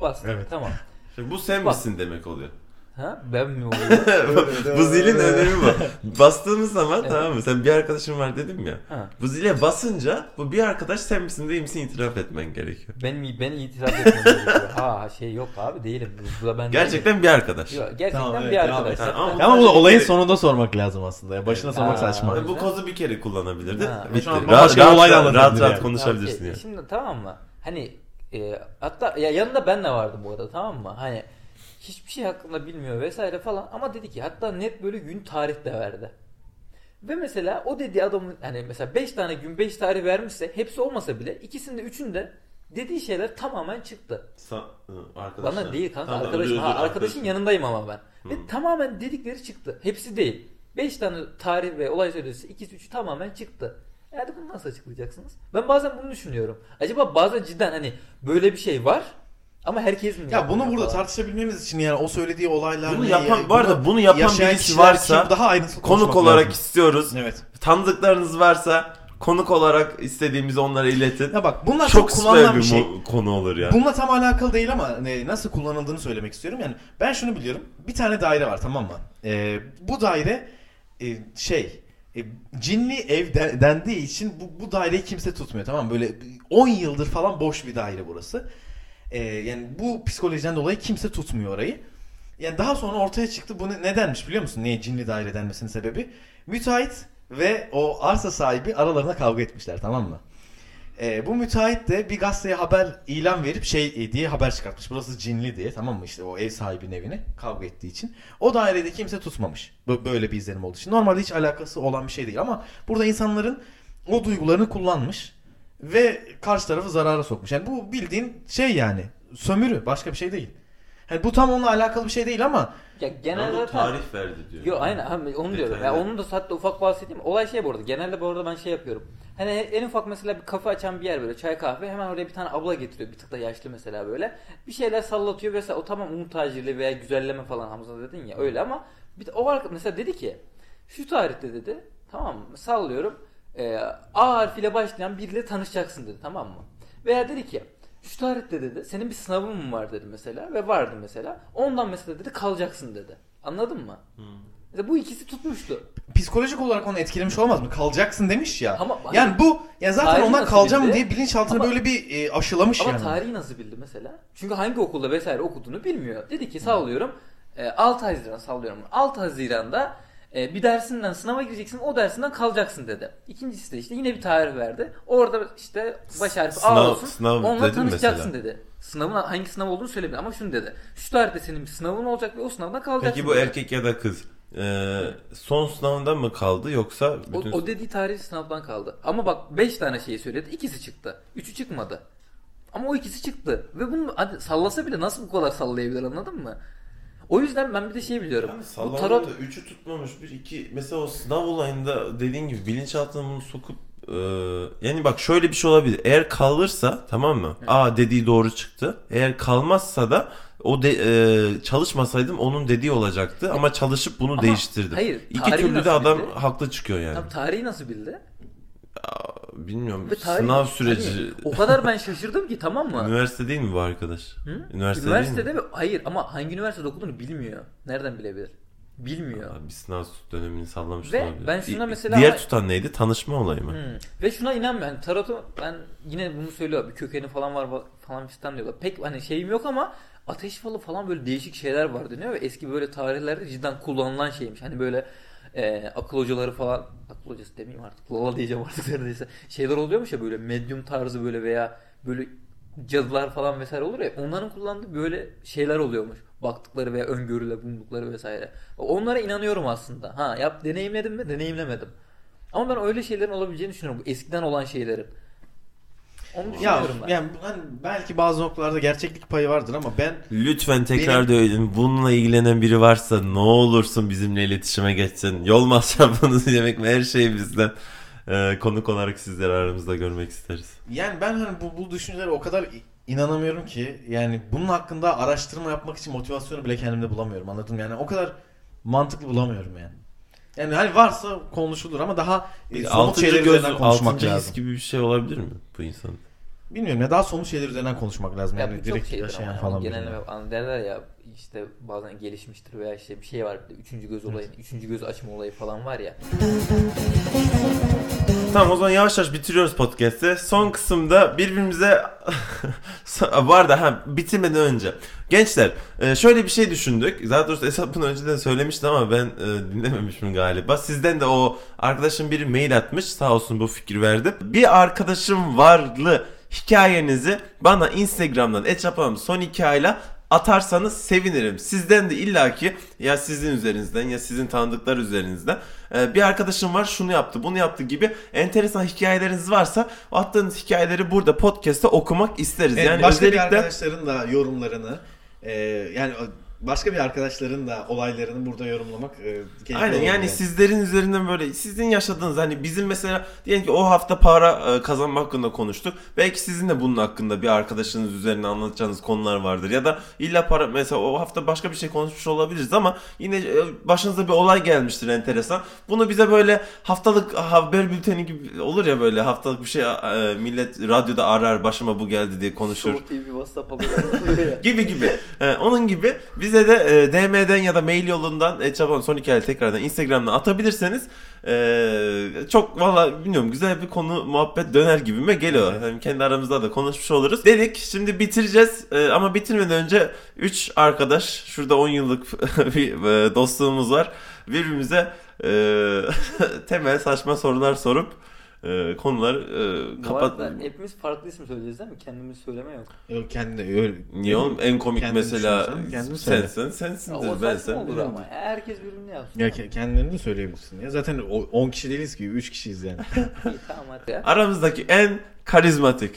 Bas. Evet. Tamam. İşte bu sen Bak. misin demek oluyor. Ha? Ben mi oluyorum? bu zilin önemi bu. Bastığımız zaman Evet. tamam mı? Sen bir arkadaşın var dedim ya. ha. Bu zile basınca bu bir arkadaş sen misin değil misin itiraf etmen gerekiyor. Ben mi ben itiraf etmem gerekiyor. Ha şey yok abi değilim. Bu da ben Gerçekten bir arkadaş. değilim. Yok, gerçekten Tamam, evet, bir arkadaş. et. Ha, ama- Ama bunu olayın Evet. sonunda sormak lazım aslında. Ya başına Evet. sormak Aa. saçma. Ve bu kozu bir kere kullanabilirdi. Ha. Bitti. Rahat, rahat, rahat, rahat, anlatabilir rahat yani. konuşabilirsin Tamam, yani. Şimdi tamam mı? Hani e, hatta ya yanında ben de vardım bu arada tamam mı? Hani hiçbir şey hakkında bilmiyor vesaire falan ama dedi ki hatta net böyle gün tarih de verdi. Ve mesela o dediği adamın hani mesela 5 tane gün 5 tarih vermişse hepsi olmasa bile ikisinde üçünde dediği şeyler tamamen çıktı. Sa- arkadaşlar. Bana değil kanka Tamam, arkadaşım. Ha, arkadaşın arkadaşım. yanındayım ama ben. Ve Hı. tamamen dedikleri çıktı. Hepsi değil. 5 tane tarih ve olay söylesi ikisi üçü tamamen çıktı. Yani bunu nasıl açıklayacaksınız? Ben bazen bunu düşünüyorum. Acaba bazen cidden hani böyle bir şey var ama herkes mi? Ya bunu burada falan? tartışabilmemiz için yani o söylediği olaylar Bunu ne yapan- ya- bu arada bunu yapan birisi varsa daha ayrıntılı Konuk olarak lazım. istiyoruz. Evet. Tanıdıklarınız varsa konuk olarak istediğimizi onlara iletin. Ya bak bunlar Çok çok, kullanılan bir bir şey. konu olur ya. Bununla tam alakalı değil ama ne, nasıl kullanıldığını söylemek istiyorum. Yani ben şunu biliyorum. Bir tane daire var tamam mı? Ee, bu daire e, şey e, cinli ev de- dendiği için bu, bu daireyi kimse tutmuyor tamam mı? Böyle 10 yıldır falan boş bir daire burası. Ee, yani bu psikolojiden dolayı kimse tutmuyor orayı. Yani daha sonra ortaya çıktı bu ne, nedenmiş biliyor musun? Niye cinli daire denmesinin sebebi? Müteahhit ve o arsa sahibi aralarında kavga etmişler tamam mı? Ee, bu müteahhit de bir gazeteye haber ilan verip şey e, diye haber çıkartmış. Burası cinli diye tamam mı işte o ev sahibinin evine kavga ettiği için. O dairede kimse tutmamış. Bö- Böyle bir izlenim olduğu için. Normalde hiç alakası olan bir şey değil ama burada insanların o duygularını kullanmış ve karşı tarafı zarara sokmuş. Yani bu bildiğin şey yani sömürü başka bir şey değil. Yani bu tam onunla alakalı bir şey değil ama Ya genel zaten tarih verdi diyor. Yo aynen abi onu diyorum. Ya Detaylı. onun da hatta ufak bahsedeyim. Olay şey bu arada. Genelde bu arada ben şey yapıyorum. Hani en ufak mesela bir kafe açan bir yer böyle çay kahve hemen oraya bir tane abla getiriyor. Bir tık da yaşlı mesela böyle. Bir şeyler sallatıyor vesaire. O tamam umut tacirliği veya güzelleme falan Hamza dedin ya öyle ama bir de o arka mesela dedi ki şu tarihte dedi tamam mı sallıyorum e, A harfiyle başlayan biriyle tanışacaksın dedi tamam mı? Veya dedi ki şu tarihte dedi senin bir sınavın mı var dedi mesela ve vardı mesela. Ondan mesela dedi kalacaksın dedi. Anladın mı? Mesela bu ikisi tutmuştu. psikolojik olarak onu etkilemiş olmaz mı? Kalacaksın demiş ya. Ama- yani bu ya zaten ondan kalacağım bildi? diye bilinçaltına Ama- böyle bir e, aşılamış Ama yani. tarihi nasıl bildi mesela? Çünkü hangi okulda vesaire okuduğunu bilmiyor. Dedi ki sallıyorum e, 6 Haziran sallıyorum. 6 Haziran'da e, bir dersinden sınava gireceksin o dersinden kalacaksın dedi. İkincisi de işte yine bir tarih verdi. Orada işte baş harfi A Sınav- olsun. sınav onunla tanışacaksın mesela. dedi. Sınavın hangi sınav olduğunu söylemedi ama şunu dedi. Şu tarihte senin bir sınavın olacak ve o sınavdan kalacaksın. Peki bu dedi. erkek ya da kız e, son sınavından mı kaldı yoksa O, bütün... o dediği tarihi sınavdan kaldı. Ama bak 5 tane şeyi söyledi. ikisi çıktı. Üçü çıkmadı. Ama o ikisi çıktı. Ve bunu hadi sallasa bile nasıl bu kadar sallayabilir anladın mı? O yüzden ben bir de şey biliyorum. Yani bu tarot üçü tutmamış bir iki mesela o sınav olayında dediğin gibi bilinçaltına bunu sokup e, yani bak şöyle bir şey olabilir. Eğer kalırsa tamam mı? Aa dediği doğru çıktı. Eğer kalmazsa da o de, e, çalışmasaydım onun dediği olacaktı ama çalışıp bunu Ama değiştirdim. hayır, İki türlü de adam bildi? haklı çıkıyor yani. tam tarihi nasıl bildi? Bilmiyorum. Ve tarih- Sınav süreci Hani o kadar ben şaşırdım ki tamam mı? üniversite değil mi bu arkadaş? Hı? Üniversite değil mi? Üniversitede mi? Hayır ama hangi üniversitede okuduğunu bilmiyor. Nereden bilebilir? bilmiyor. Abi, bir sınav dönemini sallamış Ve olabilir. ben şuna İ- mesela- Diğer tutan neydi? Tanışma olayı mı? Hmm. Ve şuna inanmıyorum. Yani tarot'u ben yine bunu söylüyor. Bir kökeni falan var falan fistan diyorlar. Pek hani şeyim yok ama ateş falı falan böyle değişik şeyler var deniyor ve eski böyle tarihlerde cidden kullanılan şeymiş. Hani böyle e, akıl hocaları falan akıl hocası demeyeyim artık. Lala diyeceğim artık neredeyse. Şeyler oluyormuş ya böyle medyum tarzı böyle veya böyle cadılar falan vesaire olur ya onların kullandığı böyle şeyler oluyormuş. Baktıkları veya öngörüle buldukları vesaire. Onlara inanıyorum aslında. Ha yap deneyimledim mi? Deneyimlemedim. Ama ben öyle şeylerin olabileceğini düşünüyorum. Eskiden olan şeylerin. Onu Ya yani hani belki bazı noktalarda gerçeklik payı vardır ama ben Lütfen tekrar dövelim. Bununla ilgilenen biri varsa ne olursun bizimle iletişime geçsin. Yol masrafınızı yemek mi her şeyi bizden. Ee, konuk olarak sizleri aramızda görmek isteriz. yani ben hani bu, bu düşüncelere o kadar inanamıyorum ki yani bunun hakkında araştırma yapmak için motivasyonu bile kendimde bulamıyorum anladın mı? Yani o kadar mantıklı bulamıyorum yani. Yani hani varsa konuşulur ama daha e, somut şeyler üzerinden konuşmak altıncı his lazım. gibi bir şey olabilir mi bu insanın? Bilmiyorum ya daha somut şeyler üzerinden konuşmak lazım. Ya Yani direkt yaşayan ama falan. genelde birine. hani derler ya işte bazen gelişmiştir veya işte bir şey var üçüncü göz olayı, üçüncü göz açma olayı falan var ya. Tamam o zaman yavaş yavaş bitiriyoruz podcast'i. Son kısımda birbirimize var da ha bitirmeden önce. Gençler e, şöyle bir şey düşündük. Daha doğrusu Esat bunu önceden söylemişti ama ben e, dinlememişim galiba. Sizden de o arkadaşın biri mail atmış. Sağ olsun bu fikri verdi. Bir arkadaşım varlı hikayenizi bana Instagram'dan etçapalım son hikayeyle atarsanız sevinirim. Sizden de illaki ya sizin üzerinizden ya sizin tanıdıklar üzerinizden e, bir arkadaşım var şunu yaptı bunu yaptı gibi enteresan hikayeleriniz varsa attığınız hikayeleri burada podcast'te okumak isteriz. Evet, yani başka özellikle bir arkadaşların da yorumlarını e, yani başka bir arkadaşların da olaylarını burada yorumlamak e, keyifli Aynen olur yani sizlerin üzerinden böyle sizin yaşadığınız hani bizim mesela diyelim ki o hafta para e, kazanma hakkında konuştuk. Belki sizin de bunun hakkında bir arkadaşınız üzerine anlatacağınız konular vardır. Ya da illa para mesela o hafta başka bir şey konuşmuş olabiliriz ama yine e, başınıza bir olay gelmiştir enteresan. Bunu bize böyle haftalık haber bülteni gibi olur ya böyle haftalık bir şey e, millet radyoda arar başıma bu geldi diye konuşur Show TV WhatsApp gibi gibi. Ee, onun gibi bize de e, DM'den ya da mail yolundan e, Çaban son hikaye tekrardan Instagram'dan atabilirseniz e, çok valla bilmiyorum güzel bir konu muhabbet döner gibime geliyor. Hem kendi aramızda da konuşmuş oluruz. Dedik şimdi bitireceğiz E, ama bitirmeden önce 3 arkadaş şurada 10 yıllık bir e, dostluğumuz var. Birbirimize e, temel saçma sorular sorup e, konuları e, Bu kapat. arada hepimiz farklı isim söyleyeceğiz değil mi? Kendimiz söyleme yok. Yok kendi öyle. Niye oğlum en komik Kendini mesela kendini söyle. sensin Ya, sensindir o ben sen. olur ama. Herkes birbirini yapsın. Ya ke- kendilerini de söyleyebilirsin. Ya zaten o- 10 kişi değiliz ki 3 kişiyiz yani. İyi tamam hadi ya. Aramızdaki en karizmatik.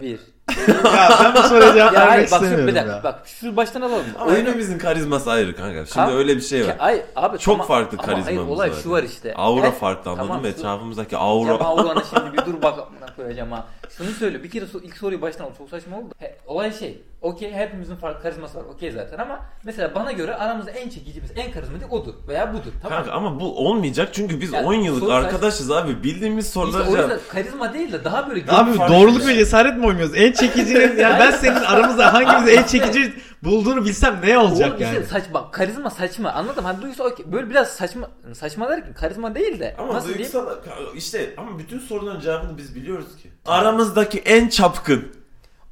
Bir. Ya ben bu soruya cevap Ya vermek hayır bak istemiyorum bir dakika ya. bak şu baştan alalım. Ama Oyunu hepimizin karizması ayrı kanka. Şimdi Ka- öyle bir şey var. Ay abi Çok tamam. farklı Ama hayır, olay var. şu var işte. Aura Her- farklı anladın tamam, mı? Etrafımızdaki Ya aura. Aura'nı şimdi bir dur bak amına koyacağım ha. Şunu söyle bir kere so- ilk soruyu baştan al çok saçma oldu. He, olay şey. Okey hepimizin farklı karizması var. Okey zaten ama mesela bana göre aramızda en çekicimiz, en karizmatik odur veya budur. Tamam. Kanka ama bu olmayacak çünkü biz Ya, 10 yıllık soru- arkadaşız abi. Bildiğimiz İşte soruları o yüzden karizma değil de daha böyle Abi farklı doğruluk ve şey. cesaret mi oynuyoruz? En çekicinin yani ben senin aramızda hangimiz en çekici bulduğunu bilsem ne olacak Oğlum işte yani? saçma. Karizma saçma. Anladım. Hani duygusal okey. Böyle biraz saçma. Saçma derken karizma değil de. Ama nasıl diyeyim? duygusal işte ama bütün soruların cevabını biz biliyoruz ki. Aramızdaki en çapkın.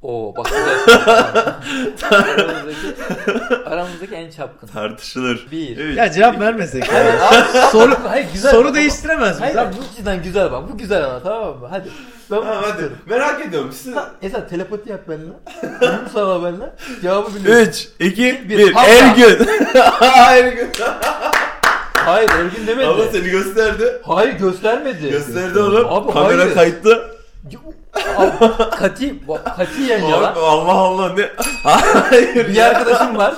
Oo bak aramızdaki, aramızdaki en çapkın. Tartışılır. Bir. Üç. Ya cevap vermesek. Evet, abi, soru hayır, güzel soru bak. değiştiremez miyiz Hayır abi? bu cidden güzel bak. Bu güzel ama tamam mı? Hadi. Ben bunu hadi. istiyorum. Merak ediyorum. Siz... Esat telepati yap benimle. Uyum sağla benimle. Cevabı biliyorum. 3, 2, Bir. 1. Hamza. Ergün. Ergün. Hayır Ergün demedi. Ama seni gösterdi. Hayır göstermedi. Gösterdi oğlum. Abi, Kamera hayır. kayıtlı. Abi, kati, bak, katiyen yalan. Allah Allah ne? Hayır. Bir arkadaşım var.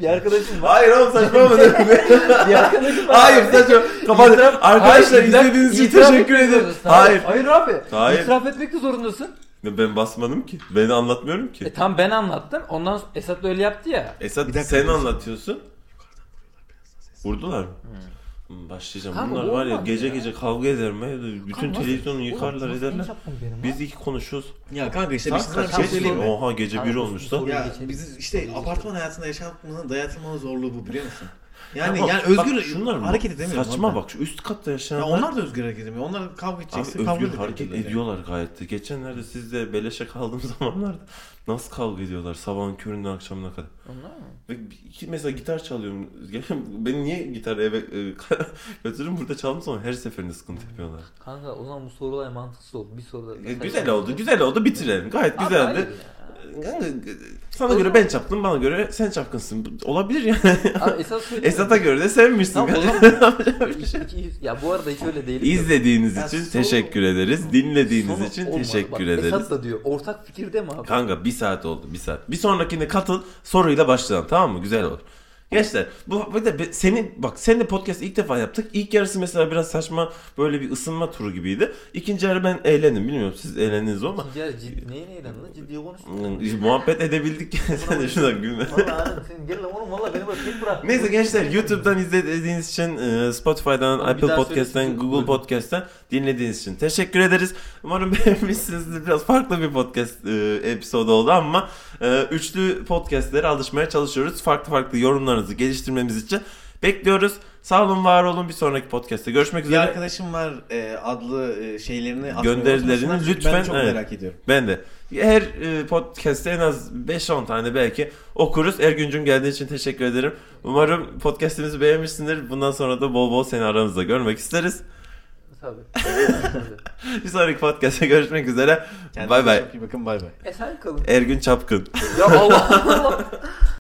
bir arkadaşım var. Hayır oğlum saçmalama. bir arkadaşım var. Hayır saçma. Kapat. İtiraf- Arkadaşlar Hayır, itiraf- izlediğiniz için itiraf teşekkür etmek ederim. zorundasın. Hayır. Hayır abi. Hayır. İtiraf etmek de zorundasın. Ben basmadım ki. Ben anlatmıyorum E ki. tam ben anlattım. Ondan sonra Esat da öyle yaptı ya. Esat Bir dakika, sen anlatıyorsun. Vurdular mı? Başlayacağım. Kanka, Bunlar bu var ya gece ya. gece kavga ederim. ya. Bütün Kanka televizyonu yıkarlar ederler. Biz iki konuşuyoruz. Ya kanka işte biz kaç? şey söyleyeyim mi? Oha gece Kanka, bir bu olmuş soru- da. Ya biz işte apartman hayatında yaşatmanın dayatılmanın zorluğu bu biliyor musun? Yani Ama yani bak özgür şunlar mı? hareket edemiyor. Saçma bak şu üst katta yaşayanlar. Ya onlar da özgür hareket edemiyor. Onlar kavga edecekse Abi kavga özgür hareket ederler yani. ediyorlar gayet de. Geçenlerde sizde beleşe kaldığım zamanlarda nasıl kavga ediyorlar sabahın köründen akşamına kadar. Onlar mı? Mesela gitar çalıyorum. Beni niye gitar eve e, götürün burada çaldım sonra her seferinde sıkıntı yapıyorlar. Kanka o zaman bu sorular mantıksız oldu. Bir soruda. E, güzel oldu, güzel oldu bitirelim. Gayet Abi güzeldi. Sana göre ben çapkın, bana göre sen çapkınsın. Olabilir yani. Abi esas? Esat'a göre de sevmişsin. Tamam, iki- ya bu arada hiç öyle değil. İzlediğiniz Ya için teşekkür ederiz. Dinlediğiniz için olmadı. teşekkür Bak, ederiz. Esat da diyor. Ortak fikirde mi abi? Kanka bir saat oldu bir saat. Bir sonrakine katıl soruyla başlayalım tamam mı? Güzel olur. Gençler bu bir de senin bak sen de podcast ilk defa yaptık. İlk yarısı mesela biraz saçma böyle bir ısınma turu gibiydi. İkinci yarı ben eğlendim. Bilmiyorum siz eğlendiniz ama İkinci yarı ciddi, neyine eğlendin lan? Ciddiye konuştun. Hmm, muhabbet edebildik. sen de şuna gülme. Valla gel lan oğlum valla beni bak tek bırak. Neyse gençler YouTube'dan izlediğiniz için e, Spotify'dan, Oğlum Apple Podcast'ten. Google Podcast'ten dinlediğiniz için teşekkür ederiz. Umarım beğenmişsinizdir. Biraz farklı bir podcast e, episodu oldu ama e, üçlü podcastlere alışmaya çalışıyoruz. Farklı farklı yorumlarınızı geliştirmemiz için bekliyoruz. Sağ olun, var olun. Bir sonraki podcast'te görüşmek Bir üzere. arkadaşım var e, adlı e, şeylerini Gönderilerini lütfen, Ben çok evet. merak ediyorum. Ben de. Her e, podcast'te en az 5-10 tane belki okuruz. Ergüncüm geldiğin için teşekkür ederim. Umarım podcast'imizi beğenmişsindir. Bundan sonra da bol bol seni aranızda görmek isteriz. Tabii. Bir sonraki podcast'te görüşmek üzere. Kendinize Bay bay. Çok iyi bakın bay bay. Esen kalın. Ergün Çapkın. Ya Allah Allah.